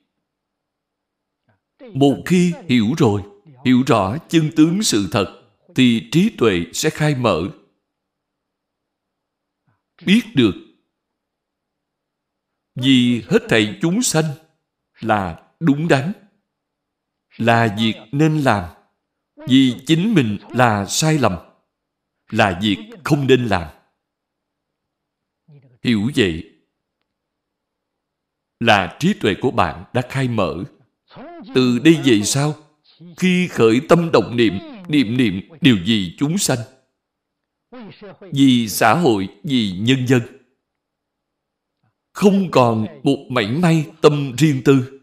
Một khi hiểu rồi, hiểu rõ chân tướng sự thật, thì trí tuệ sẽ khai mở biết được. Vì hết thảy chúng sanh là đúng đắn, là việc nên làm. Vì chính mình là sai lầm, là việc không nên làm. Hiểu vậy, là trí tuệ của bạn đã khai mở. Từ đây về sau, khi khởi tâm động niệm niệm niệm điều gì chúng sanh vì xã hội, vì nhân dân. Không còn một mảy may tâm riêng tư.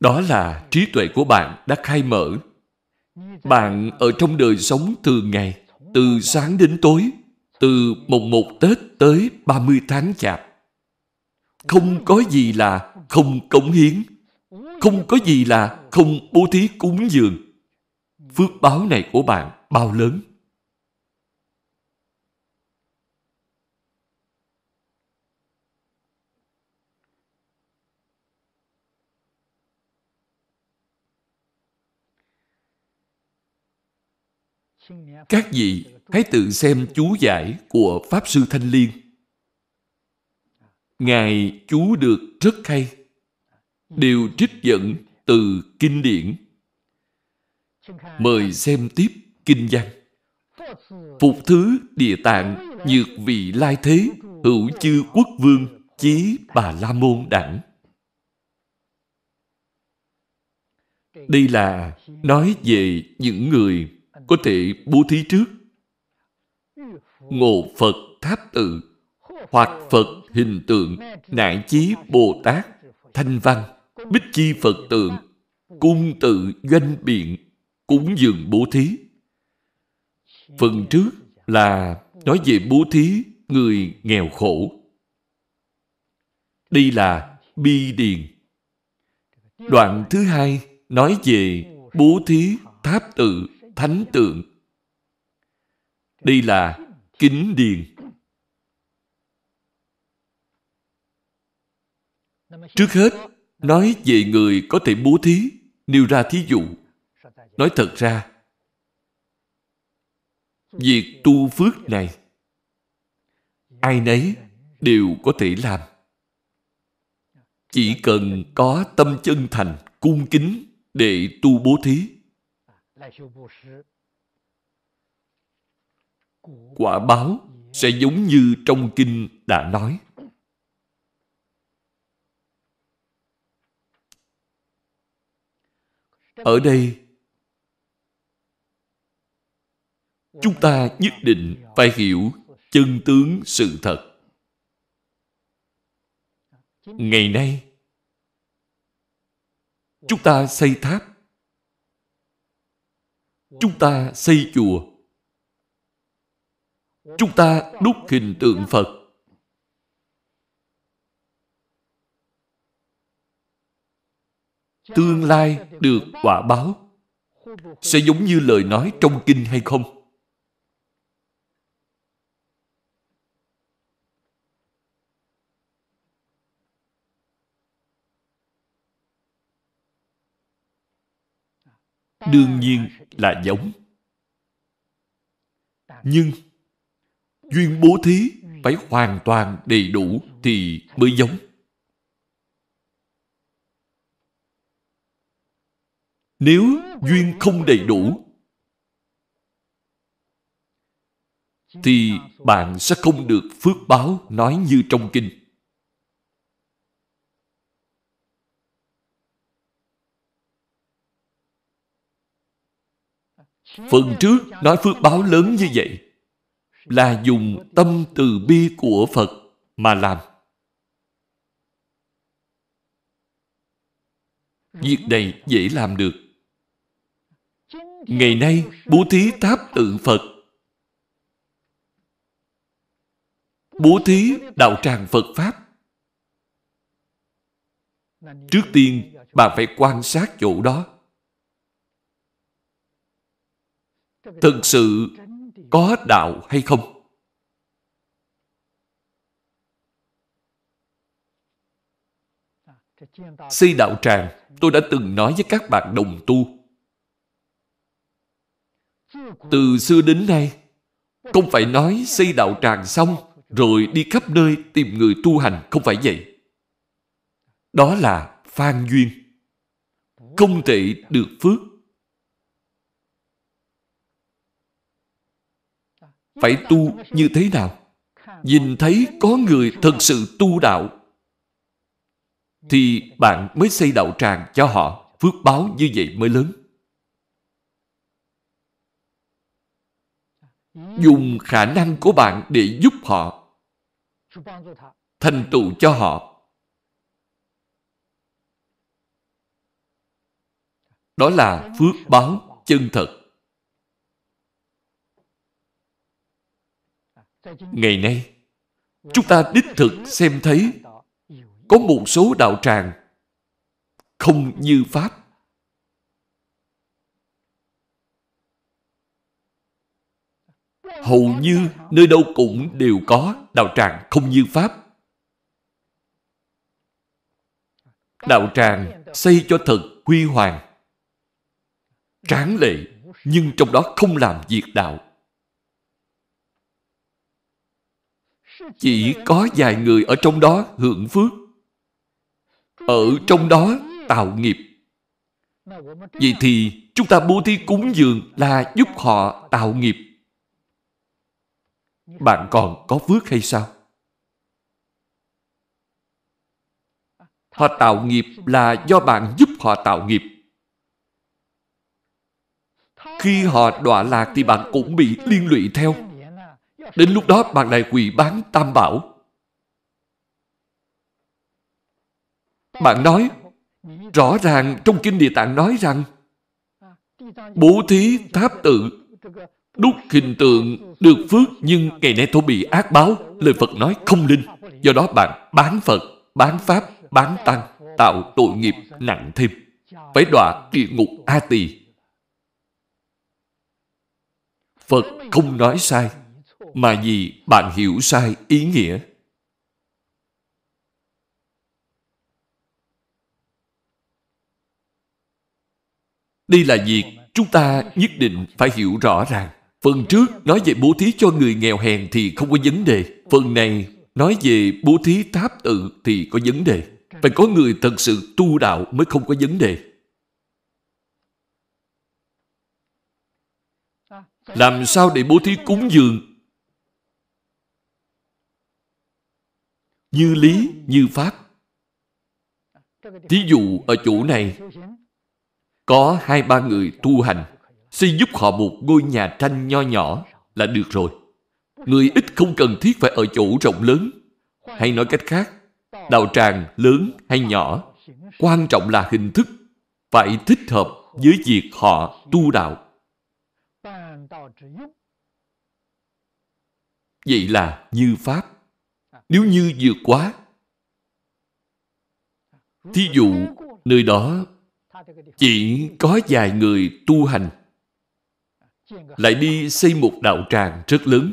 Đó là trí tuệ của bạn đã khai mở. Bạn ở trong đời sống thường ngày, từ sáng đến tối, từ mùng một Tết tới 30 tháng chạp. Không có gì là không cống hiến, không có gì là không bố thí cúng dường phước báo này của bạn bao lớn? Các vị hãy tự xem chú giải của pháp sư thanh liên. Ngài chú được rất hay, đều trích dẫn từ kinh điển mời xem tiếp kinh văn. Phục thứ địa tạng nhược vị lai thế, hữu chư quốc vương, chí bà la môn đẳng. Đây là nói về những người có thể bố thí trước. Ngộ phật tháp tự hoặc phật hình tượng nạn chí bồ tát, thanh văn, bích chi phật tượng, cung tự doanh biện cúng dường bố thí. Phần trước là nói về bố thí người nghèo khổ. Đây là bi điền. Đoạn thứ hai nói về bố thí tháp tự thánh tượng. Đây là kính điền. Trước hết, nói về người có thể bố thí, nêu ra thí dụ nói thật ra, việc tu phước này, ai nấy đều có thể làm. Chỉ cần có tâm chân thành, cung kính để tu bố thí. Quả báo sẽ giống như trong kinh đã nói. Ở đây chúng ta nhất định phải hiểu chân tướng sự thật. Ngày nay, chúng ta xây tháp. Chúng ta xây chùa. Chúng ta đúc hình tượng phật. Tương lai được quả báo. Sẽ giống như lời nói trong kinh hay không? Đương nhiên là giống. Nhưng duyên bố thí phải hoàn toàn đầy đủ thì mới giống. Nếu duyên không đầy đủ, thì bạn sẽ không được phước báo nói như trong kinh. Phần trước nói phước báo lớn như vậy là dùng tâm từ bi của Phật mà làm. Việc này dễ làm được. Ngày nay, bố thí tháp tự Phật, Bố thí đạo tràng Phật Pháp Trước tiên bạn phải quan sát chỗ đó thực sự có đạo hay không? Xây đạo tràng, tôi đã từng nói với các bạn đồng tu. Từ xưa đến nay, không phải nói xây đạo tràng xong rồi đi khắp nơi tìm người tu hành, không phải vậy. Đó là phan duyên. Không thể được phước. Phải tu như thế nào? Nhìn thấy có người thật sự tu đạo, thì bạn mới xây đạo tràng cho họ. Phước báo như vậy mới lớn. Dùng khả năng của bạn để giúp họ, thành tựu cho họ. Đó là phước báo chân thật. Ngày nay, chúng ta đích thực xem thấy có một số đạo tràng không như Pháp. Hầu như nơi đâu cũng đều có đạo tràng không như Pháp. Đạo tràng xây cho thật huy hoàng, tráng lệ, nhưng trong đó không làm việc đạo. Chỉ có vài người ở trong đó hưởng phước ở trong đó tạo nghiệp. Vậy thì chúng ta bố thí cúng dường là giúp họ tạo nghiệp. Bạn còn có phước hay sao? Họ tạo nghiệp là do bạn giúp họ tạo nghiệp. Khi họ đọa lạc thì bạn cũng bị liên lụy theo. Đến lúc đó bạn lại quỳ bán tam bảo. Bạn nói, rõ ràng trong Kinh Địa Tạng nói rằng bố thí tháp tự đúc hình tượng được phước nhưng ngày nay tôi bị ác báo lời Phật nói không linh. Do đó bạn bán Phật bán Pháp bán Tăng tạo tội nghiệp nặng thêm. Phải đọa địa ngục A Tỳ. Phật không nói sai mà vì bạn hiểu sai ý nghĩa Đây là việc chúng ta nhất định phải hiểu rõ ràng. Phần trước nói về bố thí cho người nghèo hèn thì không có vấn đề. Phần này nói về bố thí tháp tự thì có vấn đề. Phải có người thật sự tu đạo mới không có vấn đề. Làm sao để bố thí cúng dường? Như lý, như pháp. Thí dụ ở chỗ này có hai ba người tu hành, xây giúp họ một ngôi nhà tranh nho nhỏ là được rồi. Người ít không cần thiết phải ở chỗ rộng lớn. Hay nói cách khác, đạo tràng lớn hay nhỏ, quan trọng là hình thức phải thích hợp với việc họ tu đạo. Vậy là như Pháp. Nếu như vượt quá, thí dụ nơi đó chỉ có vài người tu hành lại đi xây một đạo tràng rất lớn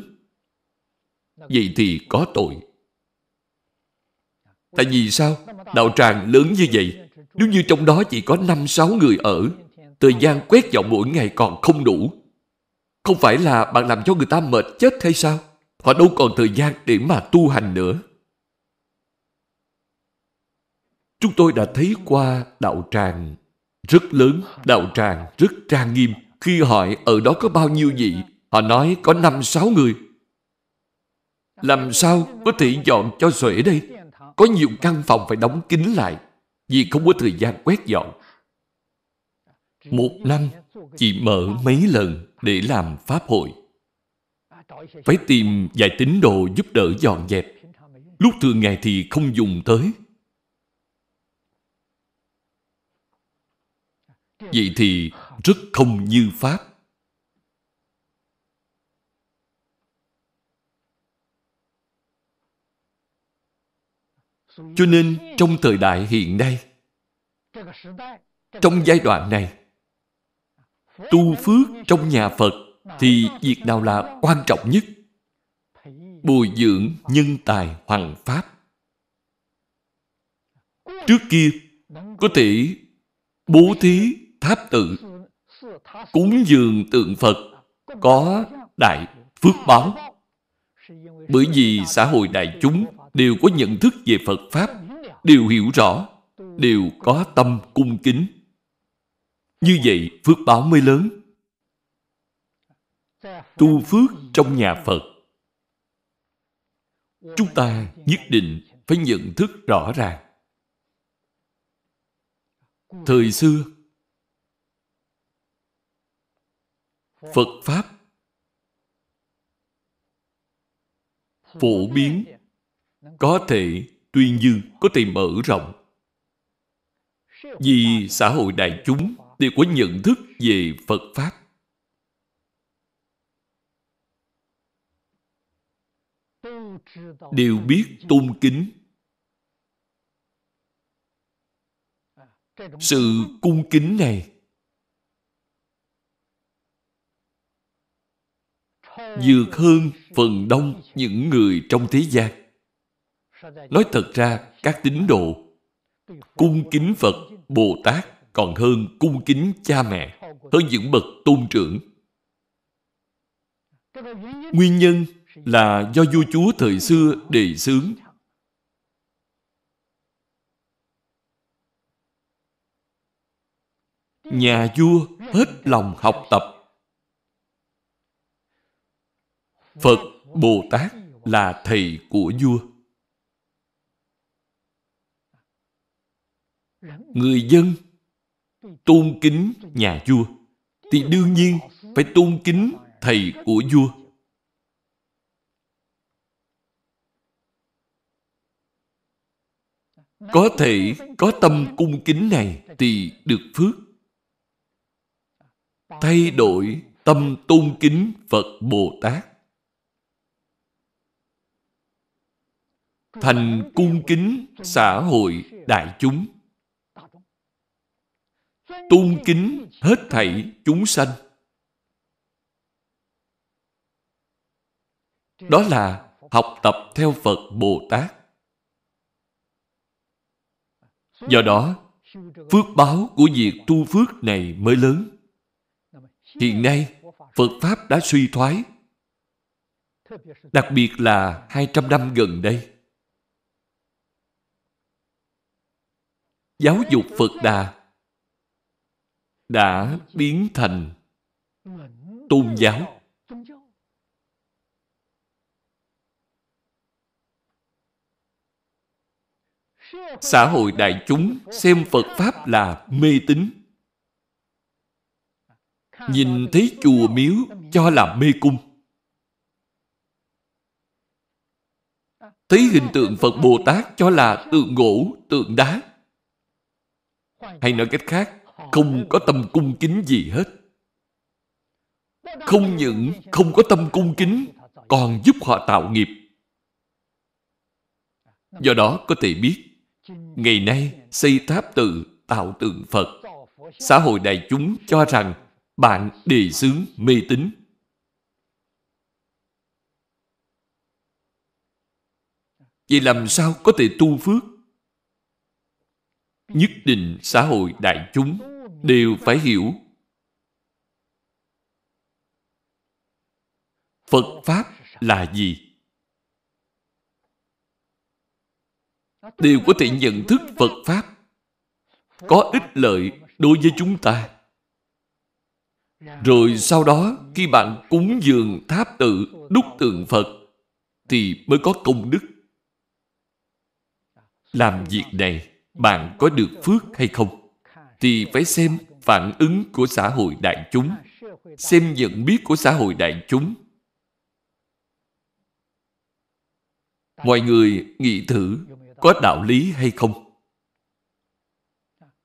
vậy thì có tội. Tại vì sao? Đạo tràng lớn như vậy nếu như trong đó chỉ có năm sáu người ở thời gian quét dọn mỗi ngày còn không đủ. Không phải là bạn làm cho người ta mệt chết hay sao? Họ đâu còn thời gian để mà tu hành nữa chúng tôi đã thấy qua đạo tràng rất lớn, đạo tràng rất trang nghiêm. Khi hỏi ở đó có bao nhiêu vị, họ nói có năm sáu người. Làm sao có thể dọn cho xuể đây? Có nhiều căn phòng phải đóng kín lại vì không có thời gian quét dọn. Một năm chỉ mở mấy lần để làm pháp hội. Phải tìm vài tín đồ giúp đỡ dọn dẹp. Lúc thường ngày thì không dùng tới Vậy thì rất không như Pháp. Cho nên trong thời đại hiện nay, trong giai đoạn này, tu phước trong nhà Phật thì việc nào là quan trọng nhất? Bồi dưỡng nhân tài hoàng pháp. Trước kia, có thể bố thí tháp tự, cúng dường tượng Phật, có đại phước báo. Bởi vì xã hội đại chúng đều có nhận thức về Phật Pháp, đều hiểu rõ, đều có tâm cung kính. Như vậy, phước báo mới lớn. Tu phước trong nhà Phật chúng ta nhất định phải nhận thức rõ ràng. Thời xưa, Phật Pháp phổ biến có thể tuyên dương, có thể mở rộng. Vì xã hội đại chúng đều có nhận thức về Phật Pháp. Đều biết tôn kính. Sự cung kính này vượt hơn phần đông những người trong thế gian. Nói thật ra các tín đồ cung kính phật bồ tát còn hơn cung kính cha mẹ hơn những bậc tôn trưởng. Nguyên nhân là do vua chúa thời xưa đề xướng. Nhà vua hết lòng học tập. Phật bồ tát là thầy của vua. Người dân tôn kính nhà vua thì đương nhiên phải tôn kính thầy của vua. Có thể có tâm cung kính này thì được phước. Thay đổi tâm tôn kính phật bồ tát. Thành cung kính xã hội đại chúng. Tôn kính hết thảy chúng sanh. Đó là học tập theo phật bồ tát do đó, phước báo của việc tu phước này mới lớn. Hiện nay, phật pháp đã suy thoái, đặc biệt là 200 năm gần đây. Giáo dục phật đà đã biến thành tôn giáo. Xã hội đại chúng xem phật pháp là mê tín. Nhìn thấy chùa miếu cho là mê cung. Thấy hình tượng phật bồ tát cho là tượng gỗ, tượng đá. Hay nói cách khác, không có tâm cung kính gì hết. Không những không có tâm cung kính, còn giúp họ tạo nghiệp. Do đó có thể biết ngày nay, xây tháp tự, tạo tượng phật. Xã hội đại chúng cho rằng bạn đề xướng mê tín. Vậy làm sao có thể tu phước? Nhất định xã hội đại chúng đều phải hiểu. Phật pháp là gì? Đều có thể nhận thức phật pháp. Có ích lợi đối với chúng ta. Rồi sau đó, khi bạn cúng dường tháp tự đúc tượng phật, thì mới có công đức. Làm việc này, bạn có được phước hay không? Thì phải xem phản ứng của xã hội đại chúng, xem nhận biết của xã hội đại chúng. Mọi người nghĩ thử có đạo lý hay không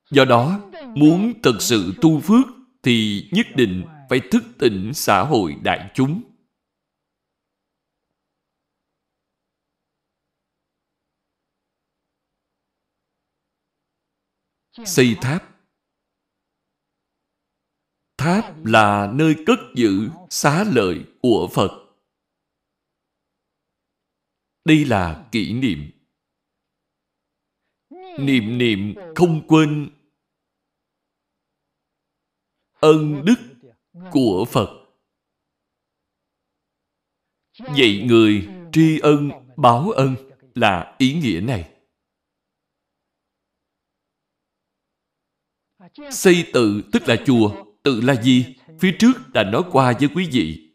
do đó, muốn thật sự tu phước thì nhất định phải thức tỉnh xã hội đại chúng xây tháp tháp là nơi cất giữ xá lợi của Phật. Đây là kỷ niệm. Niệm niệm không quên ân đức của Phật. Dạy người tri ân báo ân là ý nghĩa này. Xây tự tức là chùa. Tự là gì? Phía trước đã nói qua với quý vị.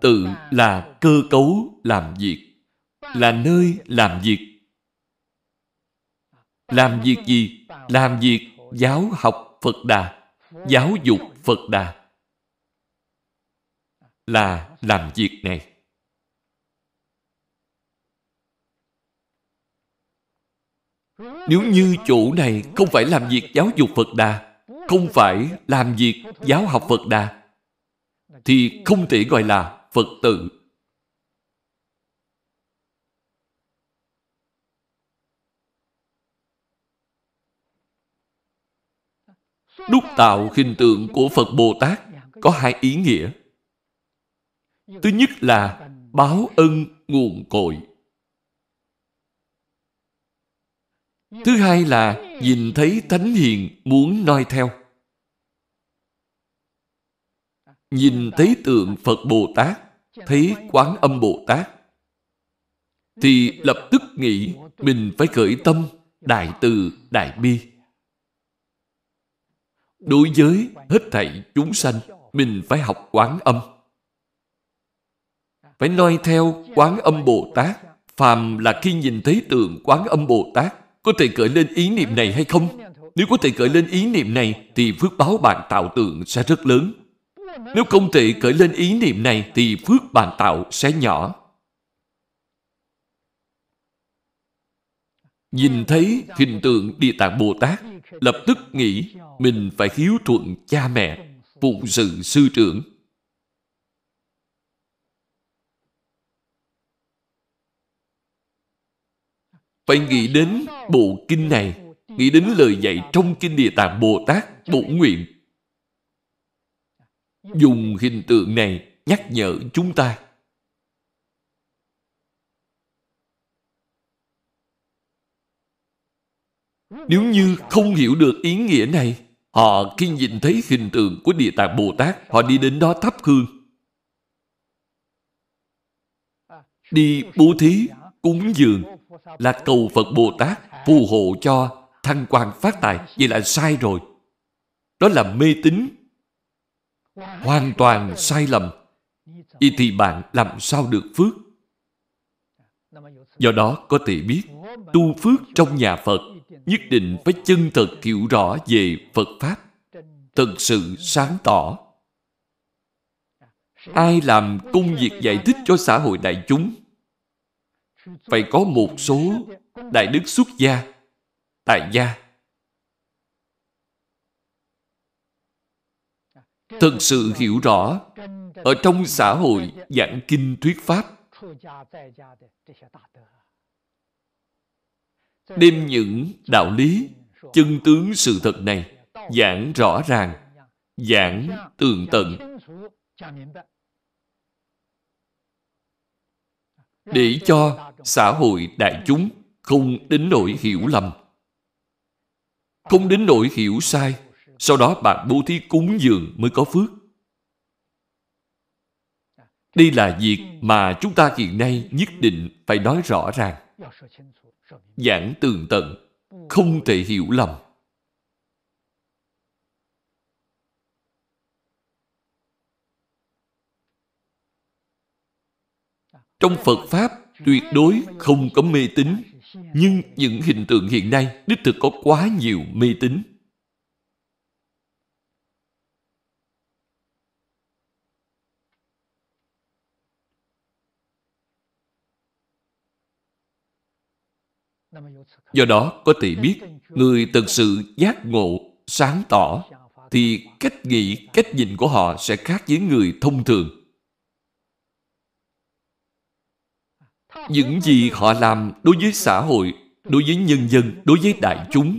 Tự là cơ cấu làm việc, là nơi làm việc. Làm việc gì? Làm việc giáo học Phật Đà, giáo dục Phật Đà. Là làm việc này. Nếu như chỗ này không phải làm việc giáo dục Phật Đà, không phải làm việc giáo học Phật Đà, thì không thể gọi là Phật tử. Đúc tạo hình tượng của Phật Bồ Tát có hai ý nghĩa. Thứ nhất là báo ân nguồn cội. Thứ hai là nhìn thấy Thánh Hiền muốn noi theo. Nhìn thấy tượng Phật Bồ Tát, thấy Quán Âm Bồ Tát, thì lập tức nghĩ mình phải khởi tâm đại từ đại bi. Đối với hết thảy chúng sanh, mình phải học quán âm. Phải noi theo quán âm Bồ Tát. Phàm là khi nhìn thấy tượng quán âm Bồ Tát, có thể gợi lên ý niệm này hay không? Nếu có thể gợi lên ý niệm này, thì phước báo bạn tạo tượng sẽ rất lớn. Nếu không thể cởi lên ý niệm này, thì phước bạn tạo sẽ nhỏ. Nhìn thấy hình tượng Địa Tạng Bồ Tát, lập tức nghĩ mình phải hiếu thuận cha mẹ, phụng sự sư trưởng. Phải nghĩ đến bộ kinh này, nghĩ đến lời dạy trong kinh Địa Tạng Bồ Tát bổ nguyện. Dùng hình tượng này nhắc nhở chúng ta. Nếu như không hiểu được ý nghĩa này, họ khi nhìn thấy hình tượng của Địa Tạng Bồ Tát, họ đi đến đó thắp hương. Đi bố thí, cúng dường là cầu Phật Bồ Tát phù hộ cho thăng quan phát tài. Vậy là sai rồi. Đó là mê tín. Hoàn toàn sai lầm. Vậy thì bạn làm sao được phước? Do đó có thể biết tu phước trong nhà Phật nhất định phải chân thật hiểu rõ về Phật Pháp, thật sự sáng tỏ. Ai làm công việc giải thích cho xã hội đại chúng phải có một số đại đức xuất gia, tại gia. Thật sự hiểu rõ ở trong xã hội giảng kinh thuyết pháp đem những đạo lý, chân tướng sự thật này giảng rõ ràng, giảng tường tận. Để cho xã hội đại chúng không đến nỗi hiểu lầm. Không đến nỗi hiểu sai, sau đó bạn bố thí cúng dường mới có phước. Đây là việc mà chúng ta hiện nay nhất định phải nói rõ ràng giảng tường tận, không thể hiểu lầm. Trong phật pháp, tuyệt đối không có mê tín, nhưng những hình tượng hiện nay đích thực có quá nhiều mê tín. Do đó có thể biết người thật sự giác ngộ, sáng tỏ thì cách nghĩ, cách nhìn của họ sẽ khác với người thông thường. Những gì họ làm đối với xã hội, đối với nhân dân, đối với đại chúng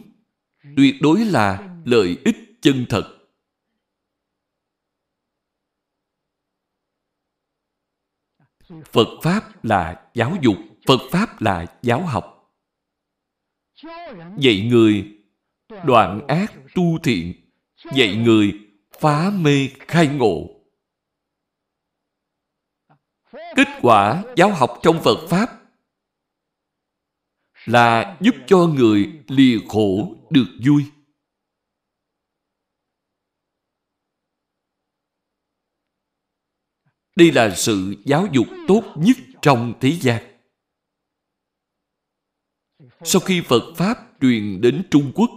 tuyệt đối là lợi ích chân thật. Phật Pháp là giáo dục, Phật Pháp là giáo học. Dạy người đoạn ác tu thiện, dạy người phá mê khai ngộ. Kết quả giáo học trong Phật Pháp là giúp cho người lìa khổ được vui. Đây là sự giáo dục tốt nhất trong thế gian. Sau khi Phật Pháp truyền đến Trung Quốc,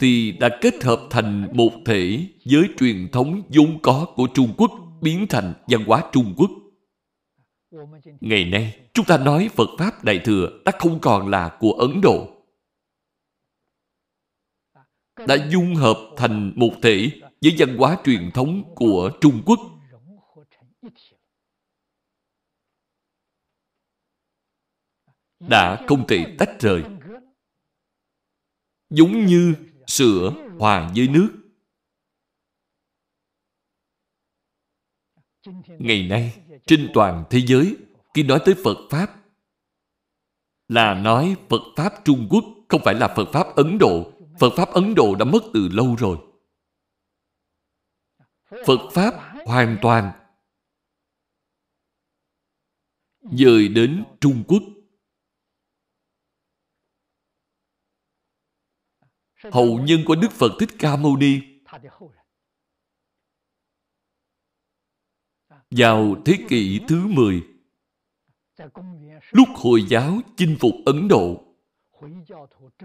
thì đã kết hợp thành một thể với truyền thống vốn có của Trung Quốc biến thành văn hóa Trung Quốc. Ngày nay, chúng ta nói Phật Pháp Đại Thừa đã không còn là của Ấn Độ. Đã dung hợp thành một thể với văn hóa truyền thống của Trung Quốc. Đã không thể tách rời. Giống như sữa hòa với nước. Ngày nay, trên toàn thế giới, khi nói tới Phật Pháp, là nói Phật Pháp Trung Quốc, không phải là Phật Pháp Ấn Độ. Phật Pháp Ấn Độ đã mất từ lâu rồi. Phật Pháp hoàn toàn dời đến Trung Quốc. Hậu nhân của Đức Phật Thích Ca Mâu Ni. Vào thế kỷ thứ 10 lúc Hồi giáo chinh phục Ấn Độ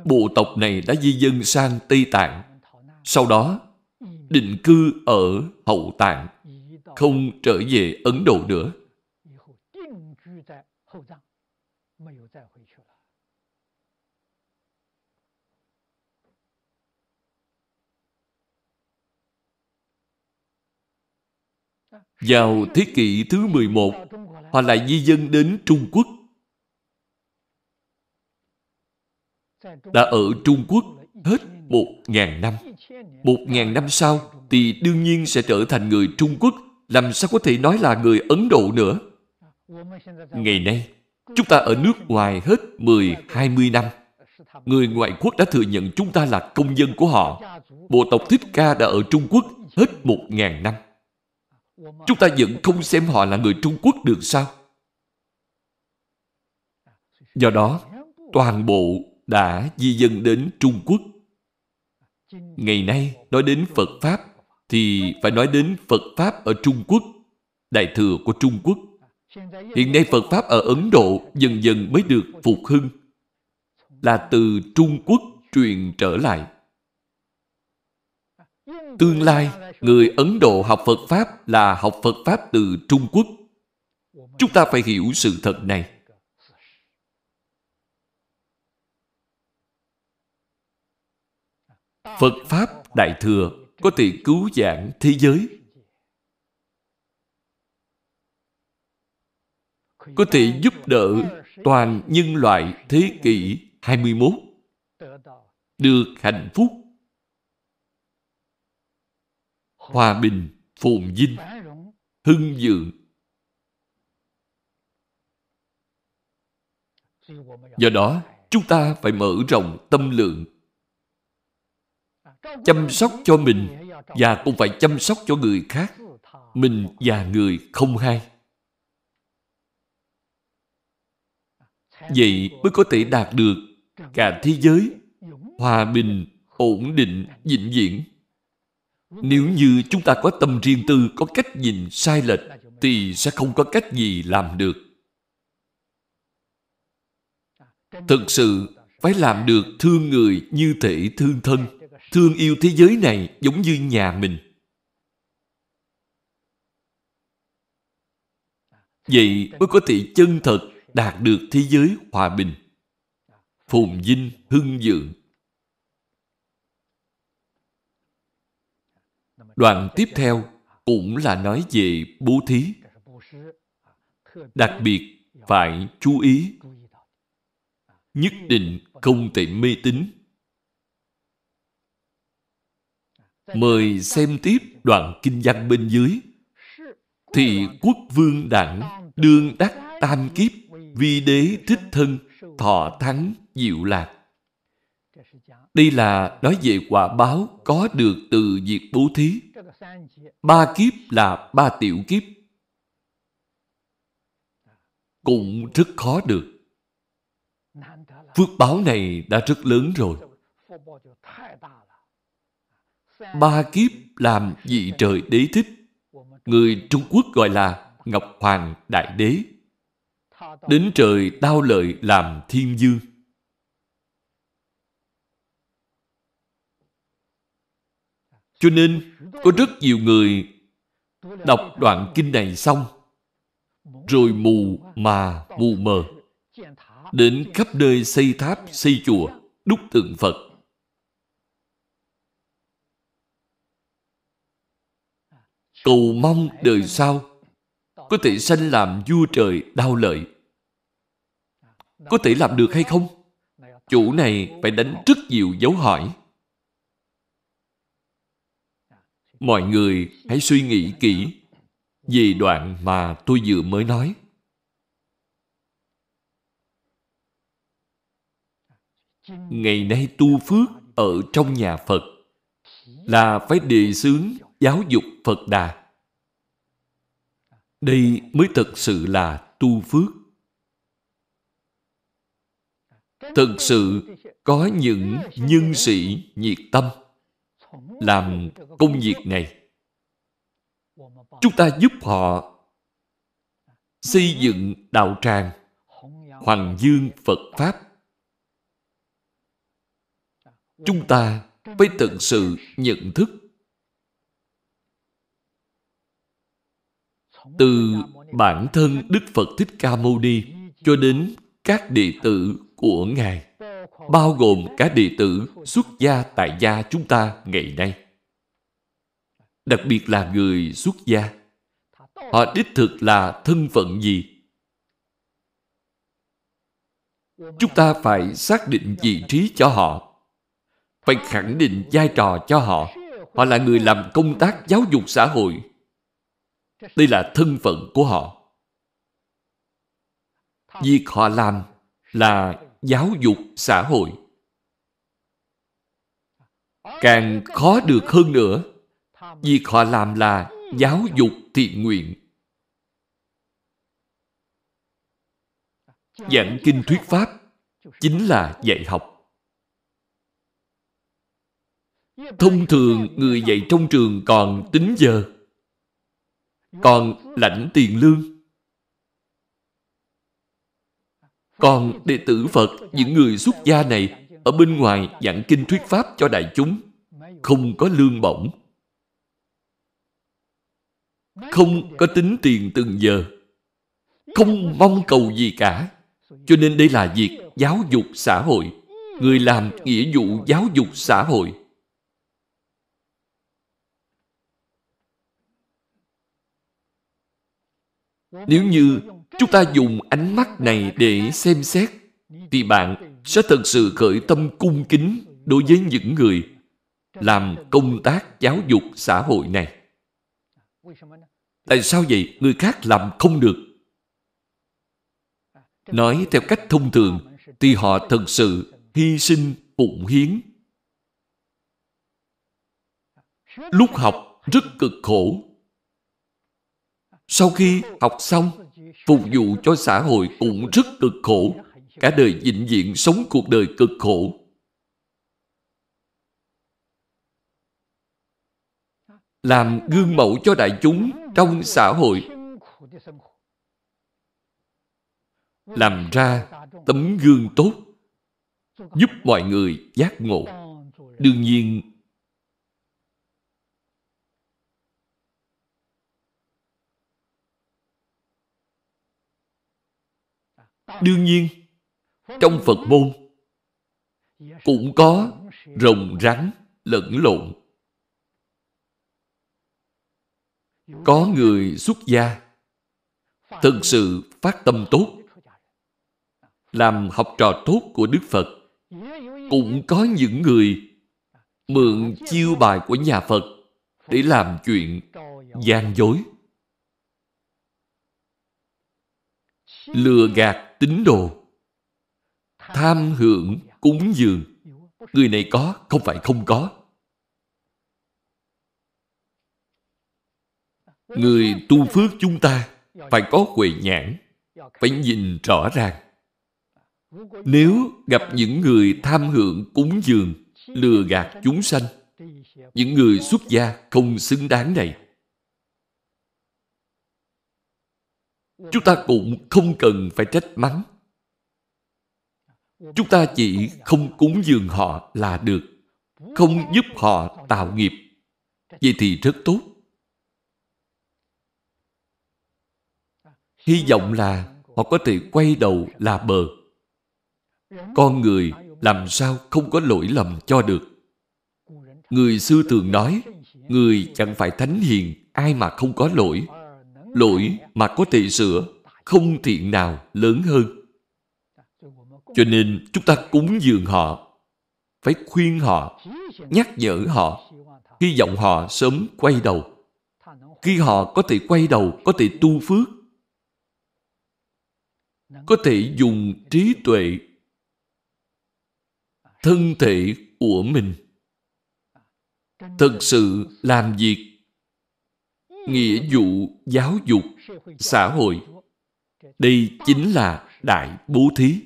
bộ tộc này đã di dân sang Tây Tạng. Sau đó định cư ở Hậu Tạng không trở về Ấn Độ nữa Vào thế kỷ thứ 11, họ lại di dân đến Trung Quốc. Đã ở Trung Quốc hết một ngàn năm. Một ngàn năm sau thì đương nhiên sẽ trở thành người Trung Quốc, làm sao có thể nói là người Ấn Độ nữa. Ngày nay, chúng ta ở nước ngoài hết 10-20 năm. Người ngoại quốc đã thừa nhận chúng ta là công dân của họ. Bộ tộc Thích Ca đã ở Trung Quốc hết một ngàn năm. Chúng ta vẫn không xem họ là người Trung Quốc được sao? Do đó, toàn bộ đã di dân đến Trung Quốc. Ngày nay, nói đến Phật Pháp, thì phải nói đến Phật Pháp ở Trung Quốc, Đại Thừa của Trung Quốc. Hiện nay Phật Pháp ở Ấn Độ dần dần mới được phục hưng, là từ Trung Quốc truyền trở lại. Tương lai, người Ấn Độ học Phật Pháp là học Phật Pháp từ Trung Quốc. Chúng ta phải hiểu sự thật này. Phật Pháp Đại Thừa có thể cứu giảng thế giới. Có thể giúp đỡ toàn nhân loại thế kỷ 21 được hạnh phúc hòa bình, phồn vinh, hưng vượng. Do đó, chúng ta phải mở rộng tâm lượng, chăm sóc cho mình và cũng phải chăm sóc cho người khác, mình và người không hai Vậy mới có thể đạt được cả thế giới hòa bình, ổn định, vĩnh viễn. Nếu như chúng ta có tâm riêng tư, có cách nhìn sai lệch, thì sẽ không có cách gì làm được. Thực sự phải làm được thương người như thể thương thân, thương yêu thế giới này giống như nhà mình. Vậy mới có thể chân thật đạt được thế giới hòa bình, phồn vinh, hưng vượng. Đoạn tiếp theo cũng là nói về bố thí. Đặc biệt phải chú ý. Nhất định không thể mê tín. Mời xem tiếp đoạn kinh văn bên dưới. Thì quốc vương đẳng đương đắc tam kiếp, vi đế thích thân, thọ thắng diệu lạc. Đây là nói về quả báo có được từ việc bố thí. Ba kiếp là ba tiểu kiếp. Cũng rất khó được. Phước báo này đã rất lớn rồi. Ba kiếp làm vị trời đế thích. Người Trung Quốc gọi là Ngọc Hoàng Đại Đế. Đến trời đao lợi làm thiên dương. Cho nên, có rất nhiều người đọc đoạn kinh này xong, rồi mù mà mù mờ, đến khắp nơi xây tháp, xây chùa, đúc tượng Phật. Cầu mong đời sau có thể sanh làm vua trời đau lợi. Có thể làm được hay không? Chủ này phải đánh rất nhiều dấu hỏi. Mọi người hãy suy nghĩ kỹ về đoạn mà tôi vừa mới nói. Ngày nay tu phước ở trong nhà Phật là phải đề xướng giáo dục Phật Đà. Đây mới thật sự là tu phước. thực sự có những nhân sĩ nhiệt tâm làm công việc này. Chúng ta giúp họ xây dựng đạo tràng, Hoàng Dương Phật Pháp. Chúng ta phải tận sự nhận thức từ bản thân Đức Phật Thích Ca Mâu Ni cho đến các đệ tử của Ngài bao gồm cả đệ tử xuất gia tại gia chúng ta ngày nay. Đặc biệt là người xuất gia. Họ đích thực là thân phận gì? Chúng ta phải xác định vị trí cho họ. Phải khẳng định vai trò cho họ. Họ là người làm công tác giáo dục xã hội. Đây là thân phận của họ. Việc họ làm là giáo dục xã hội. Càng khó được hơn nữa, việc họ làm là giáo dục thiện nguyện. Giảng kinh thuyết pháp chính là dạy học. Thông thường người dạy trong trường còn tính giờ, còn lãnh tiền lương Còn đệ tử Phật, những người xuất gia này, ở bên ngoài giảng kinh thuyết pháp cho đại chúng, không có lương bổng. Không có tính tiền từng giờ. Không mong cầu gì cả. Cho nên đây là việc giáo dục xã hội. Người làm nghĩa vụ giáo dục xã hội. Nếu như chúng ta dùng ánh mắt này để xem xét, thì bạn sẽ thật sự khởi tâm cung kính đối với những người làm công tác giáo dục xã hội này. Tại sao vậy? Người khác làm không được. Nói theo cách thông thường, thì họ thật sự hy sinh, phụng hiến. Lúc học rất cực khổ. Sau khi học xong, phục vụ cho xã hội cũng rất cực khổ. Cả đời vĩnh viễn sống cuộc đời cực khổ. Làm gương mẫu cho đại chúng trong xã hội. Làm ra tấm gương tốt, giúp mọi người giác ngộ. Đương nhiên Đương nhiên, trong Phật môn cũng có rồng rắn lẫn lộn. Có người xuất gia thực sự phát tâm tốt làm học trò tốt của Đức Phật cũng có những người mượn chiêu bài của nhà Phật để làm chuyện gian dối lừa gạt tín đồ. Tham hưởng cúng dường. Người này có, không phải không có. Người tu phước chúng ta phải có huệ nhãn, phải nhìn rõ ràng. Nếu gặp những người tham hưởng cúng dường, lừa gạt chúng sanh, những người xuất gia không xứng đáng này chúng ta cũng không cần phải trách mắng. Chúng ta chỉ không cúng dường họ là được, không giúp họ tạo nghiệp. Vậy thì rất tốt. Hy vọng là họ có thể quay đầu là bờ. Con người làm sao không có lỗi lầm cho được? Người xưa thường nói, người chẳng phải thánh hiền, ai mà không có lỗi lỗi mà có thể sửa không thiện nào lớn hơn. Cho nên chúng ta cúng dường họ, phải khuyên họ, nhắc nhở họ. Hy vọng họ sớm quay đầu. Khi họ có thể quay đầu, có thể tu phước, có thể dùng trí tuệ, thân thể của mình. Thực sự làm việc nghĩa vụ, giáo dục, xã hội. Đây chính là đại bố thí.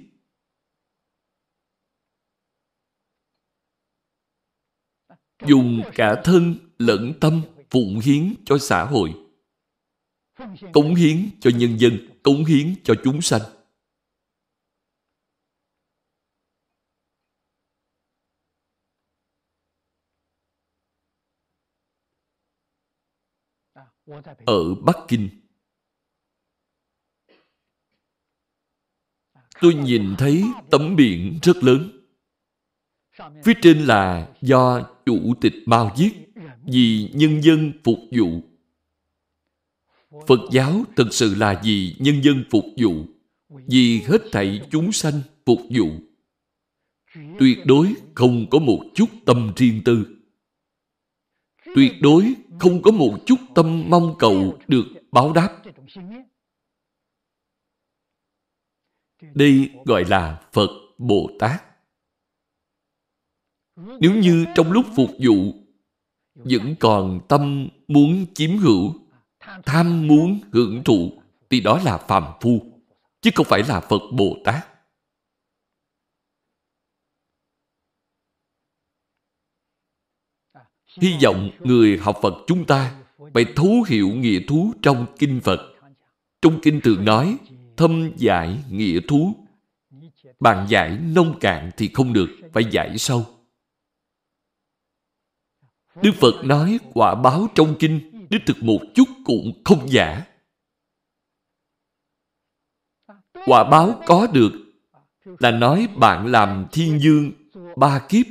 Dùng cả thân lẫn tâm phụng hiến cho xã hội, cống hiến cho nhân dân, cống hiến cho chúng sanh. Ở bắc kinh. Tôi nhìn thấy tấm biển rất lớn. Phía trên là do chủ tịch mao viết vì nhân dân phục vụ. Phật giáo thực sự là vì nhân dân phục vụ, vì hết thảy chúng sanh phục vụ. Tuyệt đối không có một chút tâm riêng tư. Tuyệt đối không có một chút tâm mong cầu được báo đáp. Đây gọi là phật bồ tát. Nếu như trong lúc phục vụ, vẫn còn tâm muốn chiếm hữu, tham muốn hưởng thụ, thì đó là phàm phu, chứ không phải là phật bồ tát. Hy vọng người học phật chúng ta phải thấu hiểu nghĩa thú trong kinh phật. Trong kinh thường nói, thâm giải nghĩa thú. Bạn giải nông cạn thì không được, phải giải sâu. Đức phật nói quả báo trong kinh, đích thực một chút cũng không giả. Quả báo có được là nói bạn làm thiên dương ba kiếp.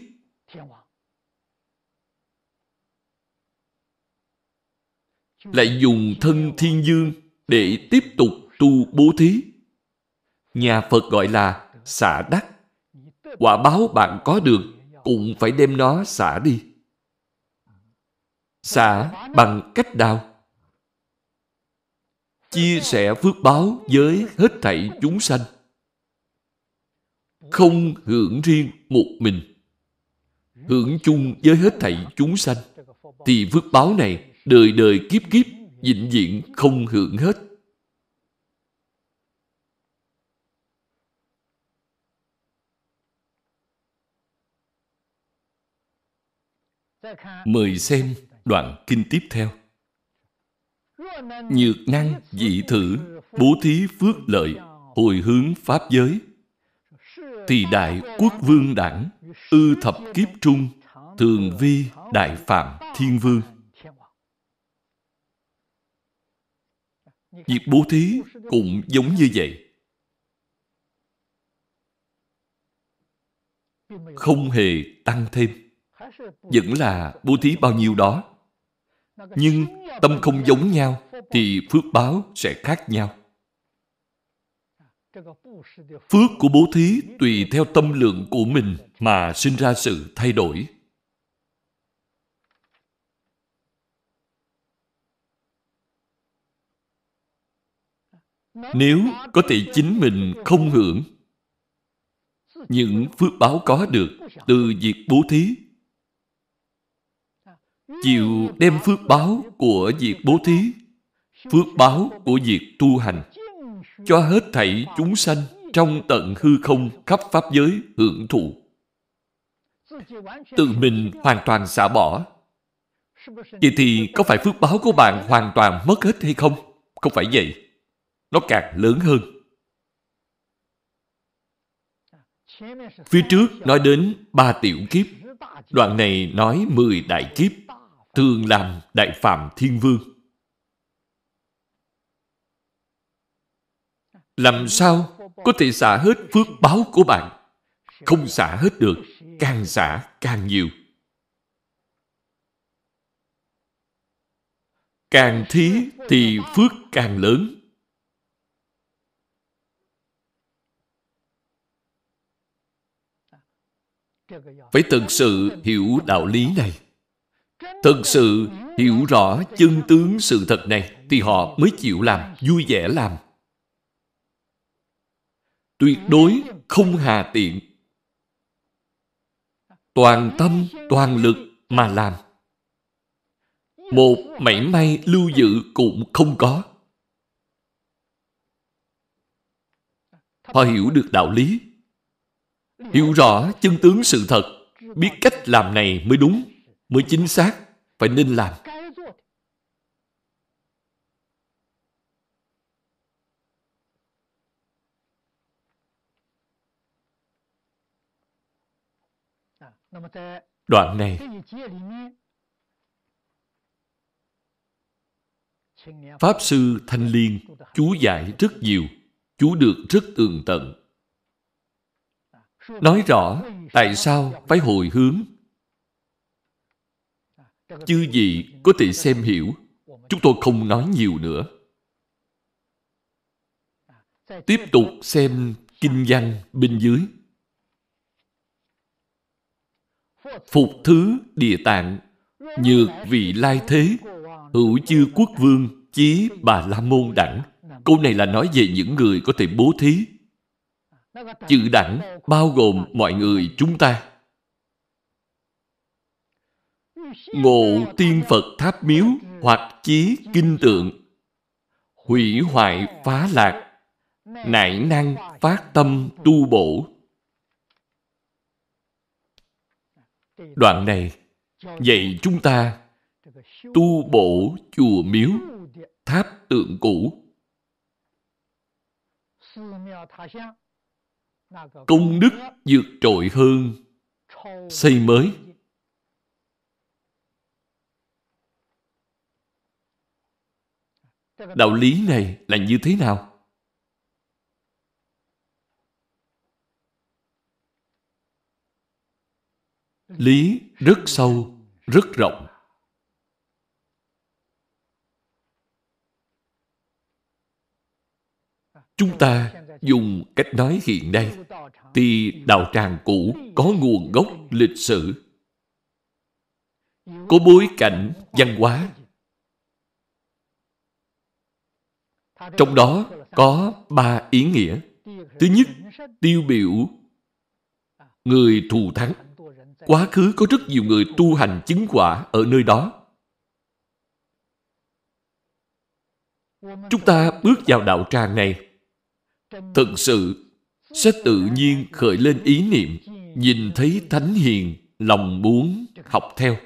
Lại dùng thân thiên dương để tiếp tục tu bố thí. Nhà phật gọi là xả đắc. Quả báo bạn có được cũng phải đem nó xả đi. Xả bằng cách nào? Chia sẻ phước báo với hết thảy chúng sanh. Không hưởng riêng một mình. Hưởng chung với hết thảy chúng sanh. Thì phước báo này đời đời kiếp kiếp, vĩnh viễn không hưởng hết. Mời xem đoạn kinh tiếp theo. Nhược năng dị thử, bố thí phước lợi, hồi hướng pháp giới. Thì đại quốc vương đẳng ư thập kiếp trung, thường vi đại phạm thiên vương. Việc bố thí cũng giống như vậy. Không hề tăng thêm. Vẫn là bố thí bao nhiêu đó. Nhưng tâm không giống nhau thì phước báo sẽ khác nhau. Phước của bố thí tùy theo tâm lượng của mình mà sinh ra sự thay đổi. Nếu có thể chính mình không hưởng những phước báo có được từ việc bố thí, chịu đem phước báo của việc bố thí, phước báo của việc tu hành, cho hết thảy chúng sanh trong tận hư không khắp pháp giới hưởng thụ. Tự mình hoàn toàn xả bỏ. Vậy thì có phải phước báo của bạn hoàn toàn mất hết hay không? Không phải vậy nó càng lớn hơn. Phía trước nói đến ba tiểu kiếp. Đoạn này nói mười đại kiếp, thường làm đại phạm thiên vương. Làm sao có thể xả hết phước báo của bạn? Không xả hết được, càng xả càng nhiều. Càng thí thì phước càng lớn. Phải thực sự hiểu đạo lý này. Thực sự hiểu rõ chân tướng sự thật này, thì họ mới chịu làm, vui vẻ làm. Tuyệt đối không hà tiện. Toàn tâm, toàn lực mà làm. Một mảy may lưu giữ cũng không có. Họ hiểu được đạo lý hiểu rõ chân tướng sự thật, biết cách làm này mới đúng, mới chính xác, phải nên làm. Đoạn này. Pháp sư thanh liên, chú giải rất nhiều, chú được rất tường tận nói rõ, tại sao phải hồi hướng? Chư gì có thể xem hiểu, chúng tôi không nói nhiều nữa. Tiếp tục xem kinh văn bên dưới. Phục thứ địa tạng, nhược vị lai thế, hữu chư quốc vương chí bà la môn đẳng. Câu này là nói về những người có thể bố thí chữ đẳng bao gồm mọi người chúng ta. Ngộ tiên phật tháp miếu hoặc chí kinh tượng. Hủy hoại phá lạc. Nại năng phát tâm tu bổ. Đoạn này dạy chúng ta tu bổ chùa miếu, tháp tượng cũ công đức vượt trội hơn. Xây mới. Đạo lý này là như thế nào? Lý rất sâu, rất rộng. Chúng ta dùng cách nói hiện nay, thì đạo tràng cũ có nguồn gốc lịch sử. Có bối cảnh văn hóa. Trong đó có ba ý nghĩa. Thứ nhất, tiêu biểu. Người thù thắng. Quá khứ có rất nhiều người tu hành chứng quả ở nơi đó. Chúng ta bước vào đạo tràng này thực sự, sẽ tự nhiên khởi lên ý niệm, nhìn thấy thánh hiền, lòng muốn học theo.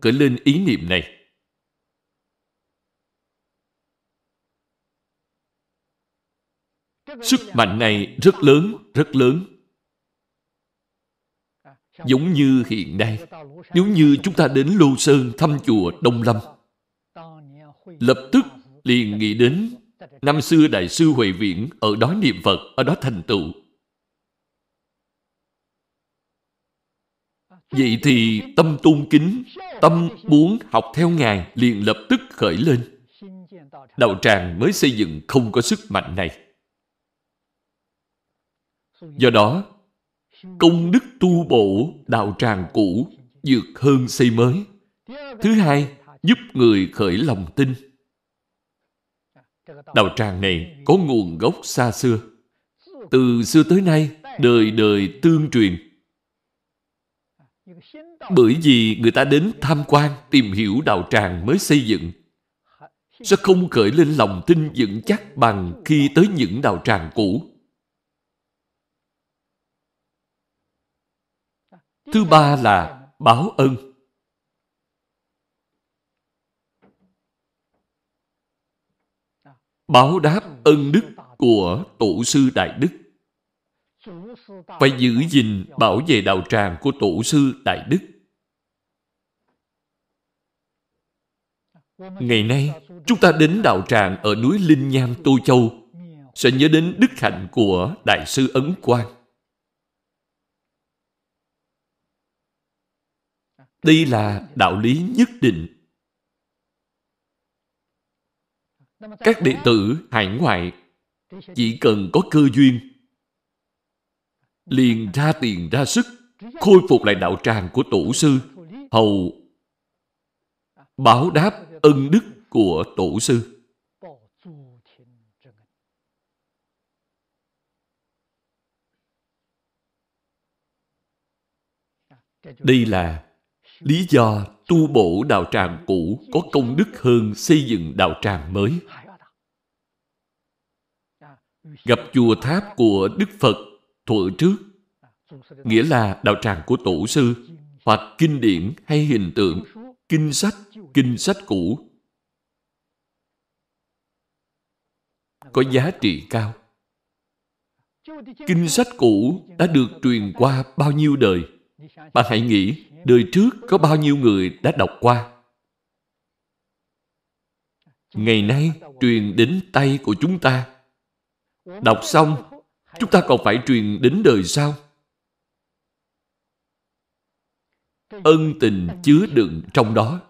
Khởi lên ý niệm này. Sức mạnh này rất lớn rất lớn. Giống như hiện nay nếu như chúng ta đến lô sơn thăm chùa đông lâm. Lập tức liền nghĩ đến năm xưa đại sư huệ viễn ở đó niệm phật ở đó thành tựu vậy thì tâm tôn kính tâm muốn học theo ngài liền lập tức khởi lên đạo tràng mới xây dựng không có sức mạnh này Do đó, công đức tu bổ đạo tràng cũ dược hơn xây mới. Thứ hai, giúp người khởi lòng tin đạo tràng này có nguồn gốc xa xưa. Từ xưa tới nay, đời đời tương truyền. Bởi vì người ta đến tham quan, tìm hiểu đạo tràng mới xây dựng. Sẽ không khởi lên lòng tin vững chắc bằng khi tới những đạo tràng cũ. Thứ ba là báo ân. Báo đáp ân đức của Tổ sư Đại Đức. Phải giữ gìn bảo vệ đạo tràng của Tổ sư Đại Đức. Ngày nay, chúng ta đến đạo tràng ở núi Linh Nham Tô Châu sẽ nhớ đến đức hạnh của Đại sư Ấn Quang. Đây là đạo lý nhất định. Các đệ tử hải ngoại chỉ cần có cơ duyên, liền ra tiền ra sức, khôi phục lại đạo tràng của tổ sư. Hầu báo đáp ân đức của tổ sư. Đây là lý do tu bổ đạo tràng cũ có công đức hơn xây dựng đạo tràng mới. Gặp chùa tháp của đức phật thuở trước, nghĩa là đạo tràng của tổ sư, hoặc kinh điển hay hình tượng, kinh sách kinh sách cũ. Có giá trị cao. Kinh sách cũ đã được truyền qua bao nhiêu đời? Bạn hãy nghĩ đời trước có bao nhiêu người đã đọc qua? Ngày nay truyền đến tay của chúng ta. Đọc xong, chúng ta còn phải truyền đến đời sau. Ân tình chứa đựng trong đó,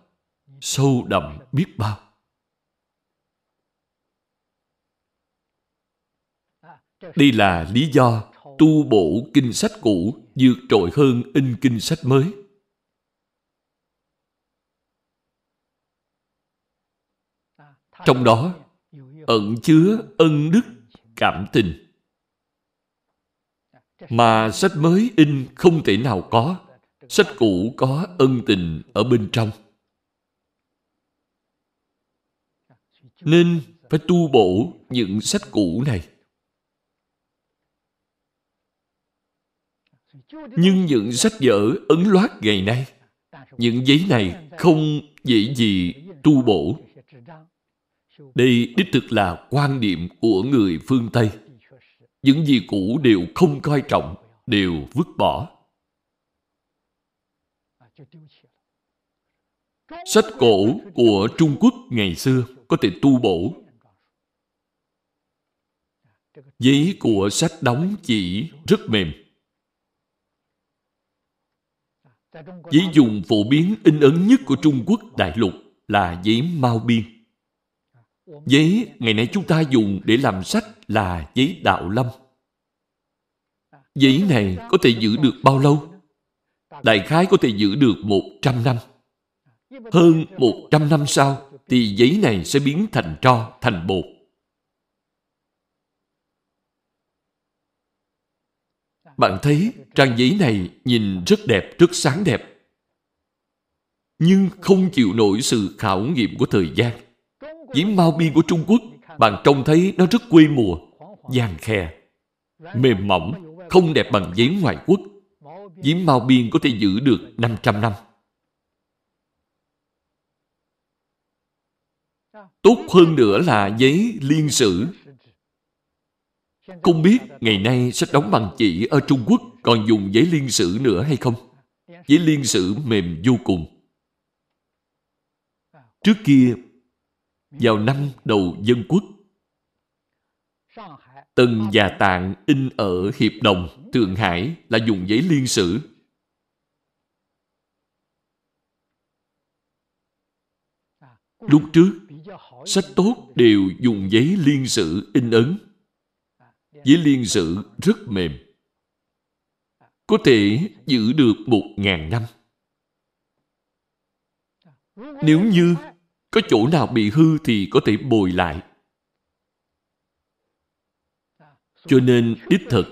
sâu đậm biết bao. Đây là lý do tu bổ kinh sách cũ vượt trội hơn in kinh sách mới. Trong đó, ẩn chứa ân đức, cảm tình. Mà sách mới in không thể nào có. Sách cũ có ân tình ở bên trong. Nên phải tu bổ những sách cũ này. Nhưng những sách vở ấn loát ngày nay, những giấy này không dễ gì tu bổ đây đích thực là quan niệm của người phương tây. Những gì cũ đều không coi trọng, đều vứt bỏ. Sách cổ của trung quốc ngày xưa có thể tu bổ. Giấy của sách đóng chỉ rất mềm. Giấy dùng phổ biến in ấn nhất của trung quốc, đại lục, là giấy mao biên giấy ngày nay chúng ta dùng để làm sách là giấy đạo lâm giấy này có thể giữ được bao lâu đại khái có thể giữ được một trăm năm hơn một trăm năm sau thì giấy này sẽ biến thành tro, thành bột. Bạn thấy trang giấy này nhìn rất đẹp, rất sáng đẹp. Nhưng không chịu nổi sự khảo nghiệm của thời gian. Giấy mau biên của Trung Quốc, bạn trông thấy nó rất quê mùa, vàng khe, mềm mỏng, không đẹp bằng giấy ngoại quốc. Giấy mau biên có thể giữ được 500 năm. Tốt hơn nữa là giấy liên sử. Không biết ngày nay sách đóng bằng chỉ ở Trung Quốc còn dùng giấy liên sử nữa hay không? Giấy liên sử mềm vô cùng. Trước kia, vào năm đầu dân quốc, Tần và Tạng in ở Hiệp Đồng, Thượng Hải là dùng giấy liên sử. Lúc trước, sách tốt đều dùng giấy liên sử in ấn. Giấy liên sử rất mềm. Có thể giữ được một ngàn năm. Nếu như có chỗ nào bị hư thì có thể bồi lại. Cho nên đích thực,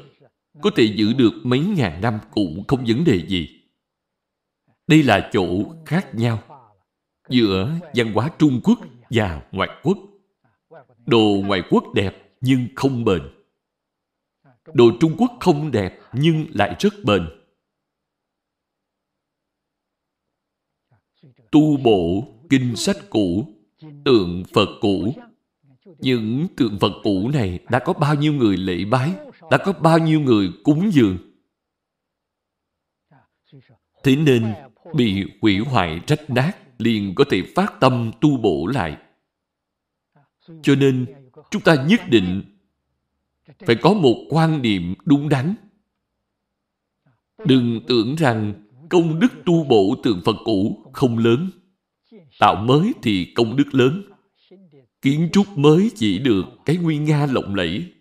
có thể giữ được mấy ngàn năm cũng không vấn đề gì. Đây là chỗ khác nhau, giữa văn hóa Trung Quốc và ngoại quốc. Đồ ngoại quốc đẹp nhưng không bền. Đồ Trung Quốc không đẹp nhưng lại rất bền. Tu bổ kinh sách cũ, tượng Phật cũ. Những tượng Phật cũ này đã có bao nhiêu người lễ bái, đã có bao nhiêu người cúng dường. Thế nên bị hủy hoại rách nát liền có thể phát tâm tu bổ lại. Cho nên chúng ta nhất định phải có một quan niệm đúng đắn. Đừng tưởng rằng công đức tu bổ tượng Phật cũ không lớn. Tạo mới thì công đức lớn. Kiến trúc mới chỉ được cái nguy nga lộng lẫy.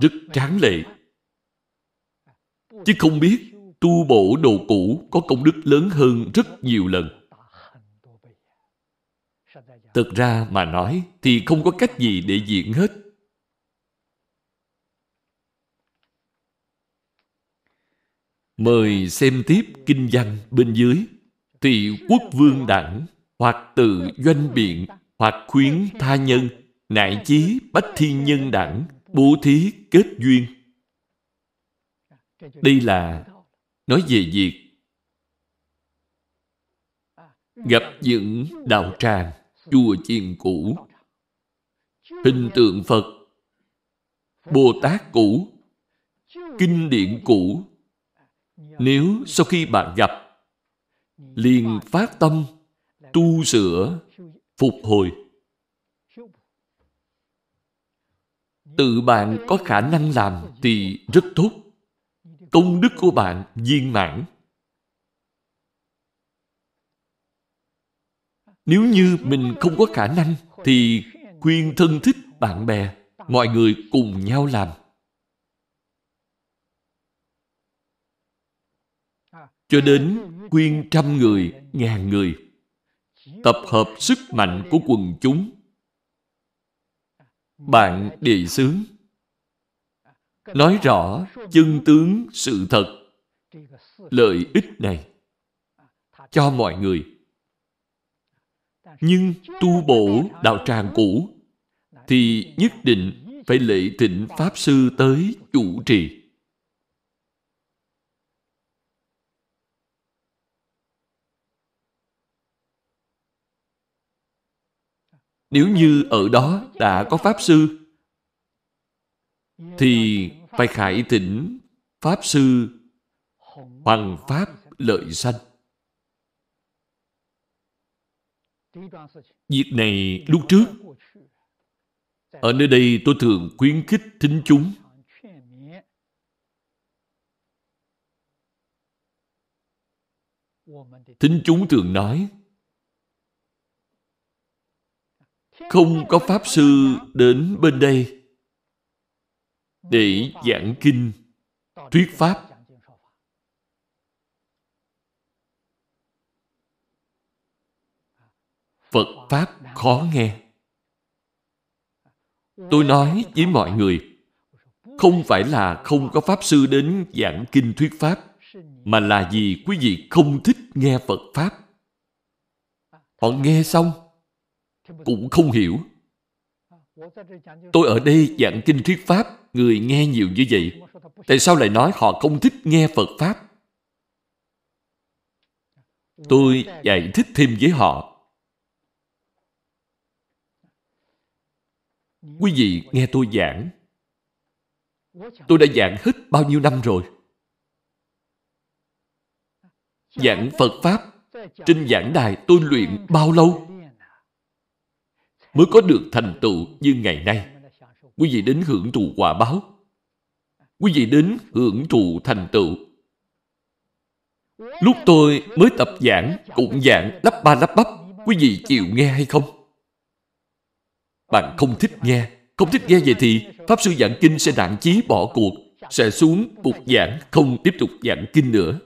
Rất tráng lệ. Chứ không biết tu bổ đồ cũ có công đức lớn hơn rất nhiều lần. Thực ra mà nói thì không có cách gì để diễn hết. Mời xem tiếp kinh văn bên dưới. Tỳ quốc vương đẳng, hoặc tự doanh biện, hoặc khuyến tha nhân, nại chí bách thiên nhân đẳng, bố thí kết duyên. Đây là nói về việc gặp những đạo tràng, chùa chiền cũ, hình tượng Phật, Bồ Tát cũ, kinh điển cũ. Nếu sau khi bạn gặp, liền phát tâm, tu sửa, phục hồi, tự bạn có khả năng làm thì rất tốt. Công đức của bạn viên mãn. Nếu như mình không có khả năng thì khuyên thân thích bạn bè, mọi người cùng nhau làm. Cho đến quyên trăm người, ngàn người, tập hợp sức mạnh của quần chúng. Bạn đề xướng, nói rõ chân tướng sự thật, lợi ích này cho mọi người nhưng tu bổ đạo tràng cũ thì nhất định phải lệ thịnh Pháp Sư tới chủ trì. Nếu như ở đó đã có Pháp Sư, thì phải khải tỉnh Pháp Sư Hoàng Pháp lợi sanh. Việc này, lúc trước, ở nơi đây tôi thường khuyến khích thính chúng thính chúng thường nói không có pháp sư đến bên đây để giảng kinh thuyết pháp Phật Pháp khó nghe. Tôi nói với mọi người, không phải là không có Pháp Sư đến giảng kinh thuyết Pháp, mà là vì quý vị không thích nghe Phật Pháp. Họ nghe xong, cũng không hiểu. Tôi ở đây giảng kinh thuyết Pháp, người nghe nhiều như vậy. Tại sao lại nói họ không thích nghe Phật Pháp? Tôi giải thích thêm với họ Quý vị nghe tôi giảng. Tôi đã giảng hết bao nhiêu năm rồi. Giảng Phật Pháp trên giảng đài tôi luyện bao lâu mới có được thành tựu như ngày nay. Quý vị đến hưởng thụ quả báo. Quý vị đến hưởng thụ thành tựu. Lúc tôi mới tập giảng, cũng giảng lắp ba lắp bắp. Quý vị chịu nghe hay không? Bạn không thích nghe. Không thích nghe vậy thì Pháp Sư giảng kinh sẽ đạn chí bỏ cuộc, sẽ xuống cuộc giảng, không tiếp tục giảng kinh nữa.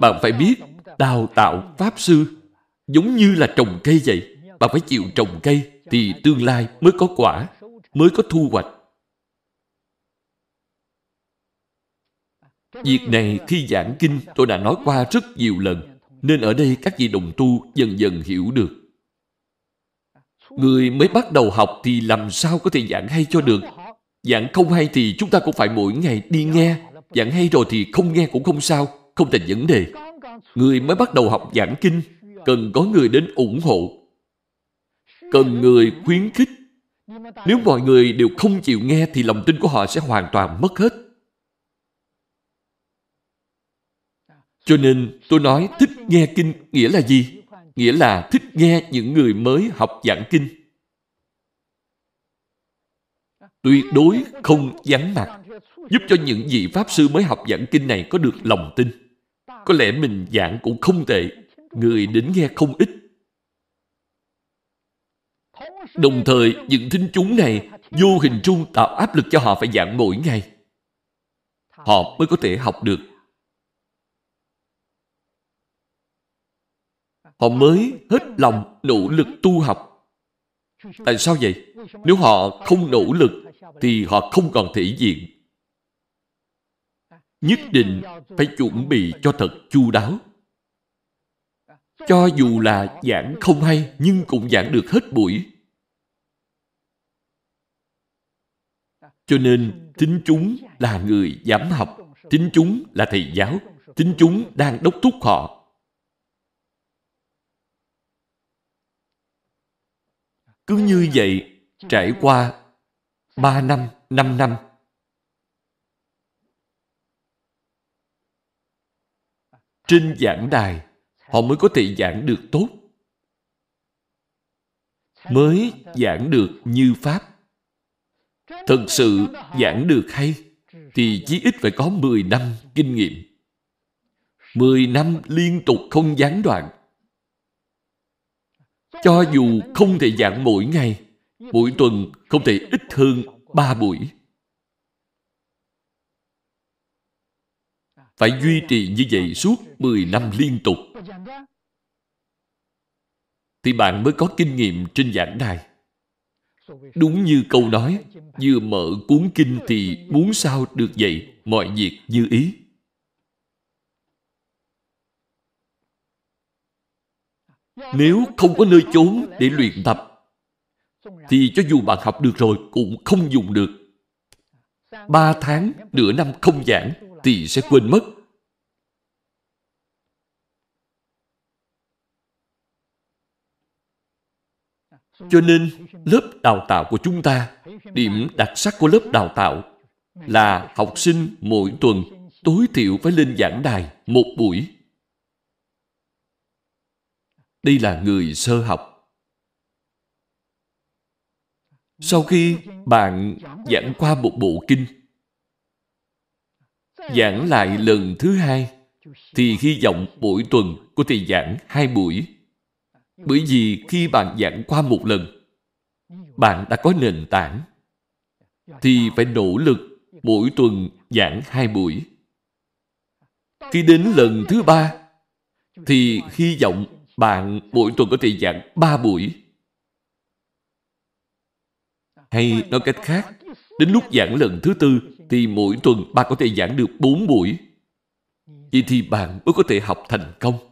Bạn phải biết đào tạo Pháp Sư giống như là trồng cây vậy bạn phải chịu trồng cây thì tương lai mới có quả, mới có thu hoạch. Việc này khi giảng kinh tôi đã nói qua rất nhiều lần, nên ở đây các vị đồng tu dần dần hiểu được. Người mới bắt đầu học thì làm sao có thể giảng hay cho được? Giảng không hay thì chúng ta cũng phải mỗi ngày đi nghe. Giảng hay rồi thì không nghe cũng không sao, không thành vấn đề. Người mới bắt đầu học giảng kinh, cần có người đến ủng hộ, Cần người khuyến khích. Nếu mọi người đều không chịu nghe thì lòng tin của họ sẽ hoàn toàn mất hết. Cho nên tôi nói thích nghe kinh nghĩa là gì? Nghĩa là thích nghe những người mới học giảng kinh. Tuyệt đối không vắng mặt, giúp cho những vị Pháp Sư mới học giảng kinh này có được lòng tin. Có lẽ mình giảng cũng không tệ, người đến nghe không ít. Đồng thời, những thính chúng này vô hình trung tạo áp lực cho họ phải giảng mỗi ngày. Họ mới có thể học được họ mới hết lòng nỗ lực tu học. Tại sao vậy? Nếu họ không nỗ lực thì họ không còn thể diện. Nhất định phải chuẩn bị cho thật chu đáo. Cho dù là giảng không hay nhưng cũng giảng được hết buổi. Cho nên tính chúng là người dám học, tính chúng là thầy giáo, tính chúng đang đốc thúc họ Cứ như vậy, trải qua 3 năm, 5 năm. Trên giảng đài, họ mới có thể giảng được tốt. Mới giảng được như Pháp. Thật sự giảng được hay, thì chí ít phải có 10 năm kinh nghiệm. 10 năm liên tục không gián đoạn. Cho dù không thể giảng mỗi ngày, mỗi tuần không thể ít hơn ba buổi. Phải duy trì như vậy suốt 10 năm liên tục. Thì bạn mới có kinh nghiệm trên giảng đài. Đúng như câu nói, vừa mở cuốn kinh thì muốn sao được vậy, mọi việc như ý. Nếu không có nơi chốn để luyện tập, thì cho dù bạn học được rồi cũng không dùng được. Ba tháng, nửa năm không giảng thì sẽ quên mất. Cho nên, lớp đào tạo của chúng ta, điểm đặc sắc của lớp đào tạo là học sinh mỗi tuần tối thiểu phải lên giảng đài một buổi đây là người sơ học. Sau khi bạn giảng qua một bộ kinh, giảng lại lần thứ hai, thì hy vọng mỗi tuần có thể giảng hai buổi. Bởi vì khi bạn giảng qua một lần, bạn đã có nền tảng, thì phải nỗ lực mỗi tuần giảng hai buổi. Khi đến lần thứ ba, thì hy vọng bạn mỗi tuần có thể giảng ba buổi. Hay nói cách khác, đến lúc giảng lần thứ tư thì mỗi tuần bạn có thể giảng được bốn buổi. Vậy thì bạn mới có thể học thành công.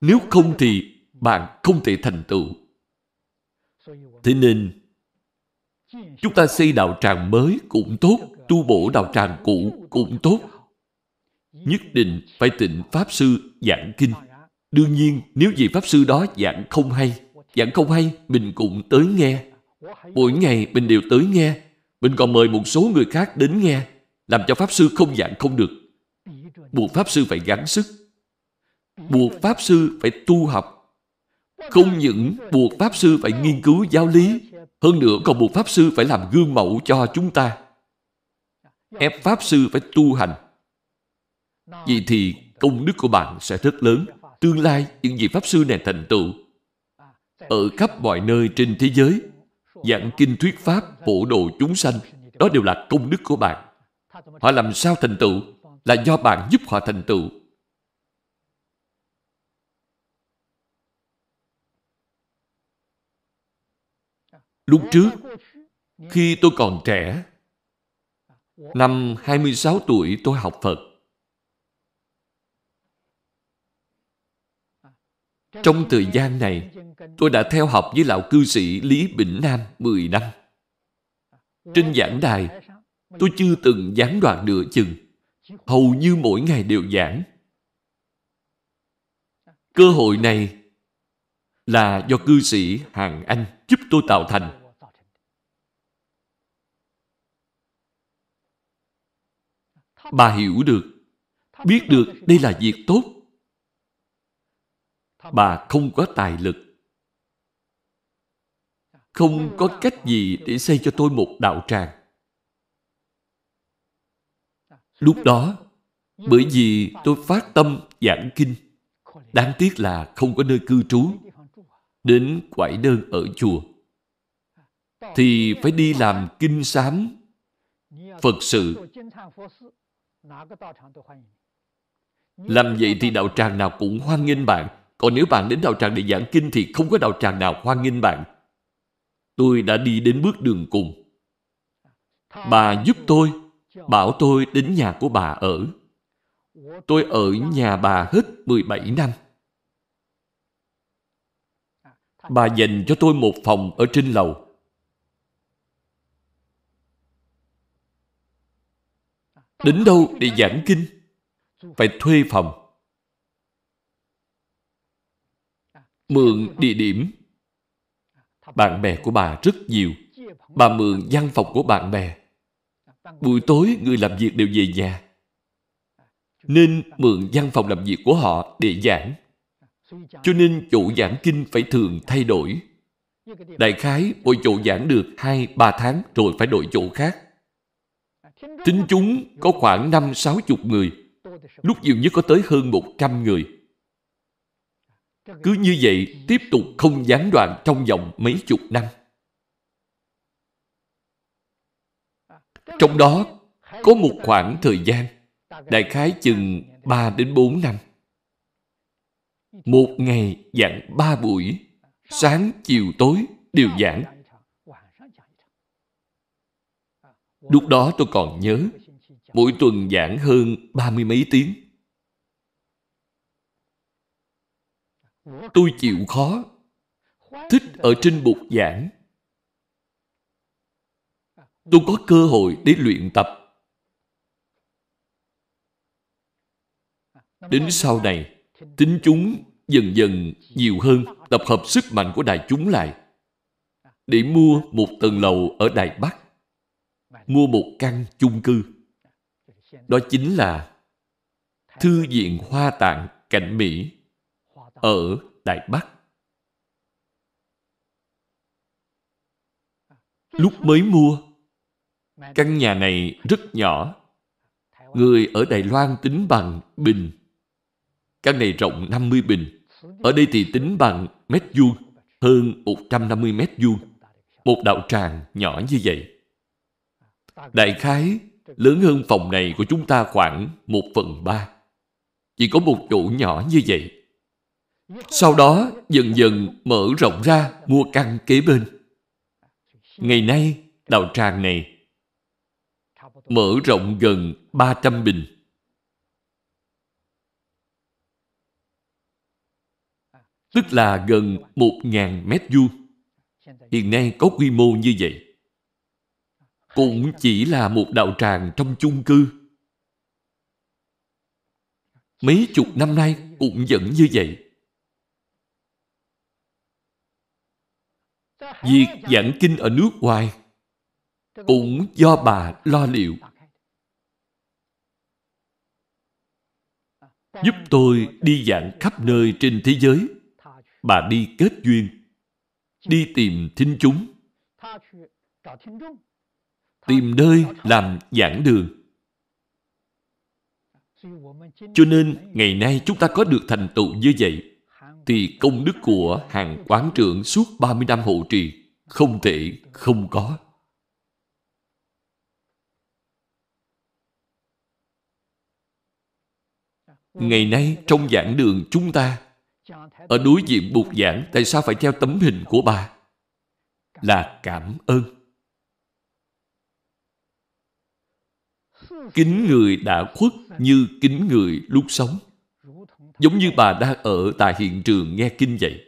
Nếu không thì bạn không thể thành tựu. Thế nên, chúng ta xây đạo tràng mới cũng tốt, tu bổ đạo tràng cũ cũng tốt. Nhất định phải tịnh Pháp Sư giảng kinh. Đương nhiên, nếu vị Pháp Sư đó giảng không hay, giảng không hay, mình cũng tới nghe. Mỗi ngày mình đều tới nghe. Mình còn mời một số người khác đến nghe, làm cho Pháp Sư không giảng không được. Buộc Pháp Sư phải gắng sức. Buộc Pháp Sư phải tu học. Không những buộc Pháp Sư phải nghiên cứu giáo lý, hơn nữa còn buộc Pháp Sư phải làm gương mẫu cho chúng ta. Ép Pháp Sư phải tu hành. Vậy thì công đức của bạn sẽ rất lớn tương lai những vị Pháp Sư này thành tựu ở khắp mọi nơi trên thế giới giảng kinh thuyết Pháp phổ độ chúng sanh đó đều là công đức của bạn họ làm sao thành tựu là do bạn giúp họ thành tựu lúc trước khi tôi còn trẻ Năm 26 tuổi tôi học Phật. Trong thời gian này, tôi đã theo học với lão cư sĩ Lý Bỉnh Nam 10 năm. Trên giảng đài, tôi chưa từng gián đoạn nửa chừng. Hầu như mỗi ngày đều giảng. Cơ hội này là do cư sĩ Hàng Anh giúp tôi tạo thành. Bà hiểu được, biết được đây là việc tốt. Bà không có tài lực. Không có cách gì để xây cho tôi một đạo tràng. Lúc đó, bởi vì tôi phát tâm giảng kinh, đáng tiếc là không có nơi cư trú, đến quải đơn ở chùa, thì phải đi làm kinh sám Phật sự. Làm vậy thì đạo tràng nào cũng hoan nghênh bạn. Còn nếu bạn đến đạo tràng để giảng kinh thì không có đạo tràng nào hoan nghênh bạn. Tôi đã đi đến bước đường cùng. Bà giúp tôi bảo tôi đến nhà của bà ở. Tôi ở nhà bà hết 17 năm. Bà dành cho tôi một phòng ở trên lầu. Đến đâu để giảng kinh? Phải thuê phòng. Mượn địa điểm. Bạn bè của bà rất nhiều. Bà mượn văn phòng của bạn bè. Buổi tối người làm việc đều về nhà. Nên mượn văn phòng làm việc của họ để giảng. Cho nên chỗ giảng kinh phải thường thay đổi. Đại khái mỗi chỗ giảng được 2-3 tháng rồi phải đổi chỗ khác. Tính chúng có khoảng 5-6 chục người. Lúc nhiều nhất có tới hơn 100 người. Cứ như vậy tiếp tục không gián đoạn trong vòng mấy chục năm. Trong đó có một khoảng thời gian đại khái chừng 3 đến 4 năm. Một ngày giảng ba buổi, sáng, chiều, tối đều giảng. Lúc đó tôi còn nhớ, mỗi tuần giảng hơn ba mươi mấy tiếng. Tôi chịu khó, thích ở trên bục giảng tôi có cơ hội để luyện tập. Đến sau này, tính chúng dần dần nhiều hơn tập hợp sức mạnh của đại chúng lại để mua một tầng lầu ở Đài Bắc, mua một căn chung cư. Đó chính là Thư viện Hoa Tạng Cạnh Mỹ ở Đài Bắc. Lúc mới mua, Căn nhà này rất nhỏ. Người ở Đài Loan tính bằng bình. Căn này rộng 50 bình. Ở đây thì tính bằng mét vuông, hơn 150 mét vuông. Một đạo tràng nhỏ như vậy. Đại khái lớn hơn phòng này của chúng ta khoảng một phần ba, Chỉ có một chỗ nhỏ như vậy. Sau đó dần dần mở rộng ra mua căn kế bên. Ngày nay, đạo tràng này mở rộng gần 300 bình. Tức là gần 1.000 mét vuông. Hiện nay có quy mô như vậy. Cũng chỉ là một đạo tràng trong chung cư. Mấy chục năm nay cũng vẫn như vậy. Việc giảng kinh ở nước ngoài cũng do bà lo liệu. Giúp tôi đi giảng khắp nơi trên thế giới. Bà đi kết duyên, đi tìm thính chúng, tìm nơi làm giảng đường. Cho nên, ngày nay chúng ta có được thành tựu như vậy, thì công đức của hàng quán trưởng suốt 30 năm hộ trì không thể không có. Ngày nay trong giảng đường chúng ta, ở đối diện bục giảng, tại sao phải treo tấm hình của bà? Là cảm ơn. Kính người đã khuất như kính người lúc sống. Giống như bà đang ở tại hiện trường nghe kinh vậy.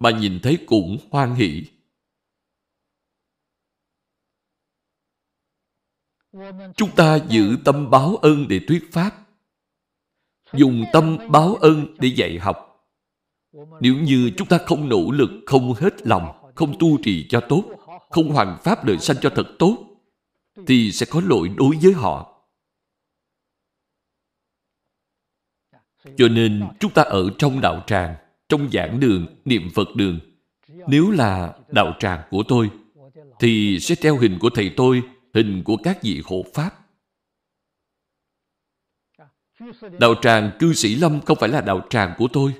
Bà nhìn thấy cũng hoan hỷ. Chúng ta giữ tâm báo ân để thuyết pháp. Dùng tâm báo ân để dạy học. Nếu như chúng ta không nỗ lực, không hết lòng, không tu trì cho tốt, không hoàn pháp đời sanh cho thật tốt, thì sẽ có lỗi đối với họ. Cho nên chúng ta ở trong đạo tràng, trong giảng đường, niệm Phật đường. Nếu là đạo tràng của tôi, thì sẽ treo hình của thầy tôi, hình của các vị hộ Pháp. Đạo tràng cư sĩ Lâm không phải là đạo tràng của tôi.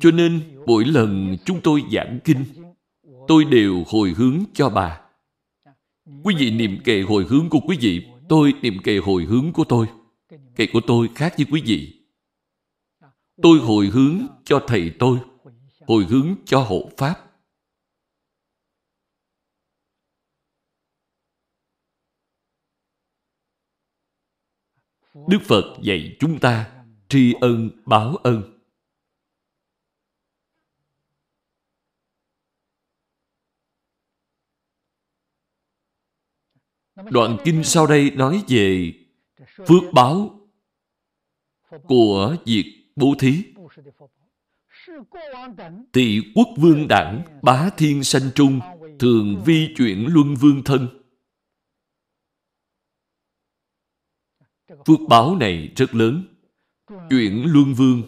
Cho nên, mỗi lần chúng tôi giảng kinh, tôi đều hồi hướng cho bà. Quý vị niệm kệ hồi hướng của quý vị, tôi niệm kệ hồi hướng của tôi. Kệ của tôi khác với quý vị. Tôi hồi hướng cho thầy tôi, hồi hướng cho hộ Pháp. Đức Phật dạy chúng ta tri ân báo ân. Đoạn kinh sau đây nói về phước báo của việc bố thí. Tỳ quốc vương đẳng, bá thiên sanh trung, thường vi chuyển luân vương thân. Phước báo này rất lớn. Chuyển luân vương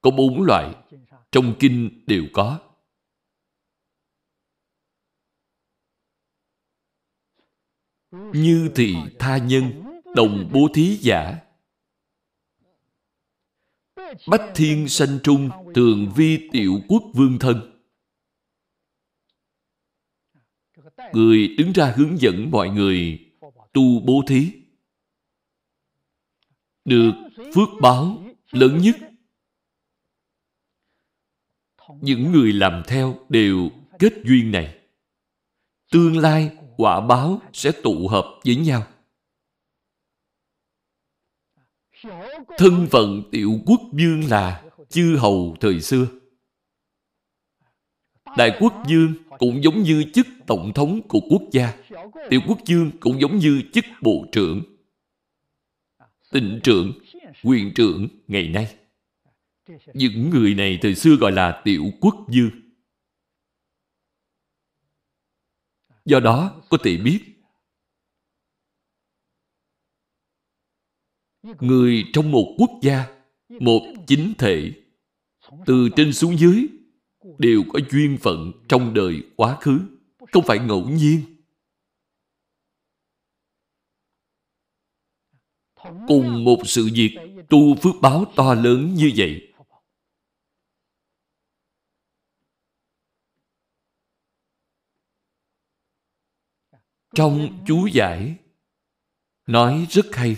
có bốn loại, trong kinh đều có. như thị tha nhân đồng bố thí giả. Bách thiên sanh trung, thường vi tiểu quốc vương thân. Người đứng ra hướng dẫn mọi người tu bố thí. Được phước báo lớn nhất. Những người làm theo đều kết duyên này. Tương lai quả báo sẽ tụ hợp với nhau. Thân phận tiểu quốc dương là chư hầu thời xưa. Đại quốc dương cũng giống như chức tổng thống của quốc gia. Tiểu quốc dương cũng giống như chức bộ trưởng, tỉnh trưởng, quyền trưởng ngày nay. Những người này thời xưa gọi là tiểu quốc dương. Do đó có thể biết người trong một quốc gia, một chính thể, từ trên xuống dưới đều có duyên phận trong đời quá khứ, không phải ngẫu nhiên. Cùng một sự việc tu phước báo to lớn như vậy trong chú giải nói rất hay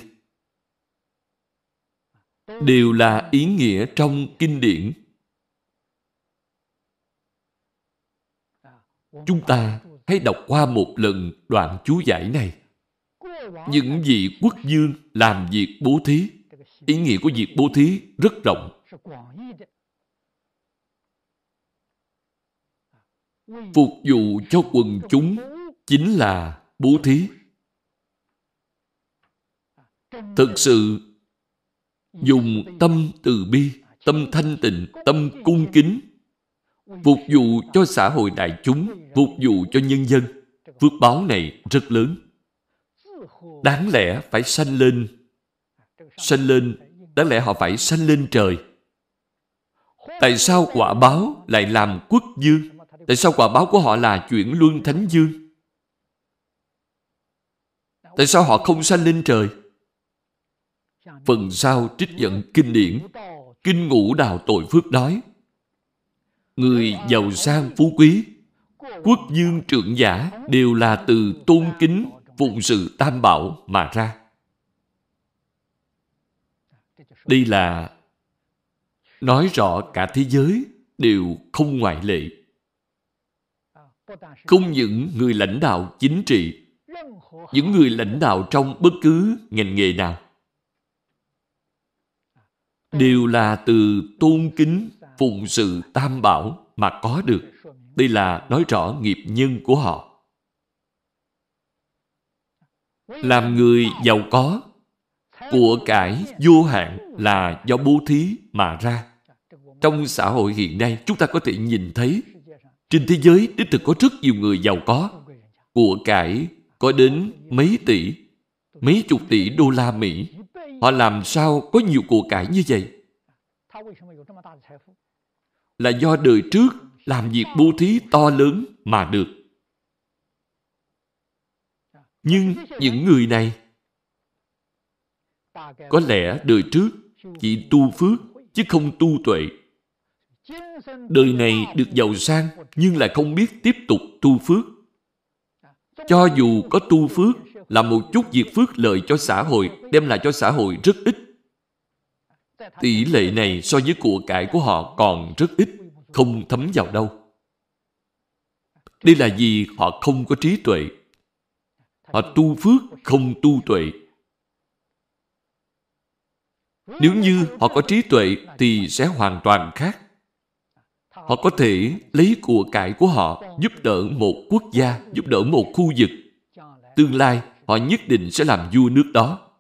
đều là ý nghĩa trong kinh điển. Chúng ta hãy đọc qua một lần đoạn chú giải này. Những vị quốc dương làm việc bố thí. Ý nghĩa của việc bố thí rất rộng. Phục vụ cho quần chúng chính là bố thí. Thực sự dùng tâm từ bi, tâm thanh tịnh, tâm cung kính. Phục vụ cho xã hội đại chúng, phục vụ cho nhân dân. Phước báo này rất lớn. Đáng lẽ phải sanh lên sanh lên, đáng lẽ họ phải sanh lên trời. Tại sao quả báo lại làm quốc dương? Tại sao quả báo của họ là chuyển luân thánh dương? Tại sao họ không sanh lên trời? Phần sau trích dẫn kinh điển, Kinh ngũ đạo tội phước nói Người giàu sang phú quý, Quốc dương trưởng giả Đều là từ tôn kính Phụng sự tam bảo mà ra. Đây là Nói rõ cả thế giới Đều không ngoại lệ. Không những người lãnh đạo chính trị, những người lãnh đạo trong bất cứ ngành nghề nào đều là từ tôn kính phụng sự tam bảo mà có được. Đây là nói rõ nghiệp nhân của họ. Làm người giàu có của cải vô hạn là do bố thí mà ra. Trong xã hội hiện nay, chúng ta có thể nhìn thấy, trên thế giới, đích thực có rất nhiều người giàu có. Của cải có đến mấy tỷ, mấy chục tỷ đô la mỹ họ làm sao có nhiều của cải như vậy? Là do đời trước làm việc bố thí to lớn mà được. Nhưng những người này có lẽ đời trước chỉ tu phước chứ không tu tuệ. Đời này được giàu sang nhưng lại không biết tiếp tục tu phước. Cho dù có tu phước là một chút việc phước lợi cho xã hội, đem lại cho xã hội rất ít. Tỷ lệ này so với của cải của họ còn rất ít, không thấm vào đâu. Đây là vì họ không có trí tuệ. Họ tu phước, không tu tuệ. Nếu như họ có trí tuệ thì sẽ hoàn toàn khác. Họ có thể lấy của cải của họ giúp đỡ một quốc gia, giúp đỡ một khu vực. Tương lai họ nhất định sẽ làm vua nước đó.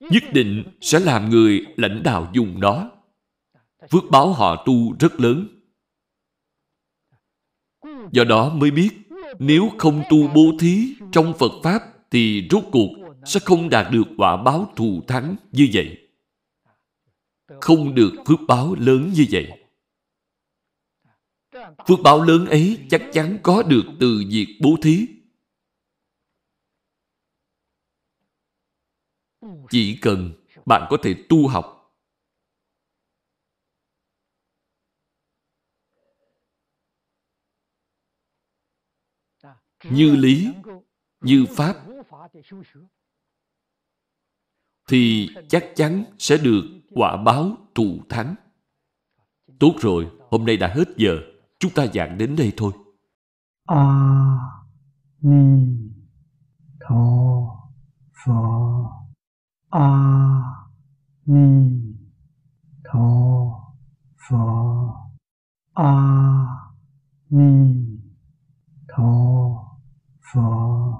Nhất định sẽ làm người lãnh đạo dùng đó. Phước báo họ tu rất lớn. Do đó mới biết, nếu không tu bố thí trong phật pháp thì rốt cuộc sẽ không đạt được quả báo thù thắng như vậy. Không được phước báo lớn như vậy. Phước báo lớn ấy chắc chắn có được từ việc bố thí. Chỉ cần bạn có thể tu học như lý như pháp thì chắc chắn sẽ được quả báo thù thắng. Tốt rồi, hôm nay đã hết giờ. Chúng ta giảng đến đây thôi. A Ni Tho phật A Ni Tho Phở A Ni Tho Phở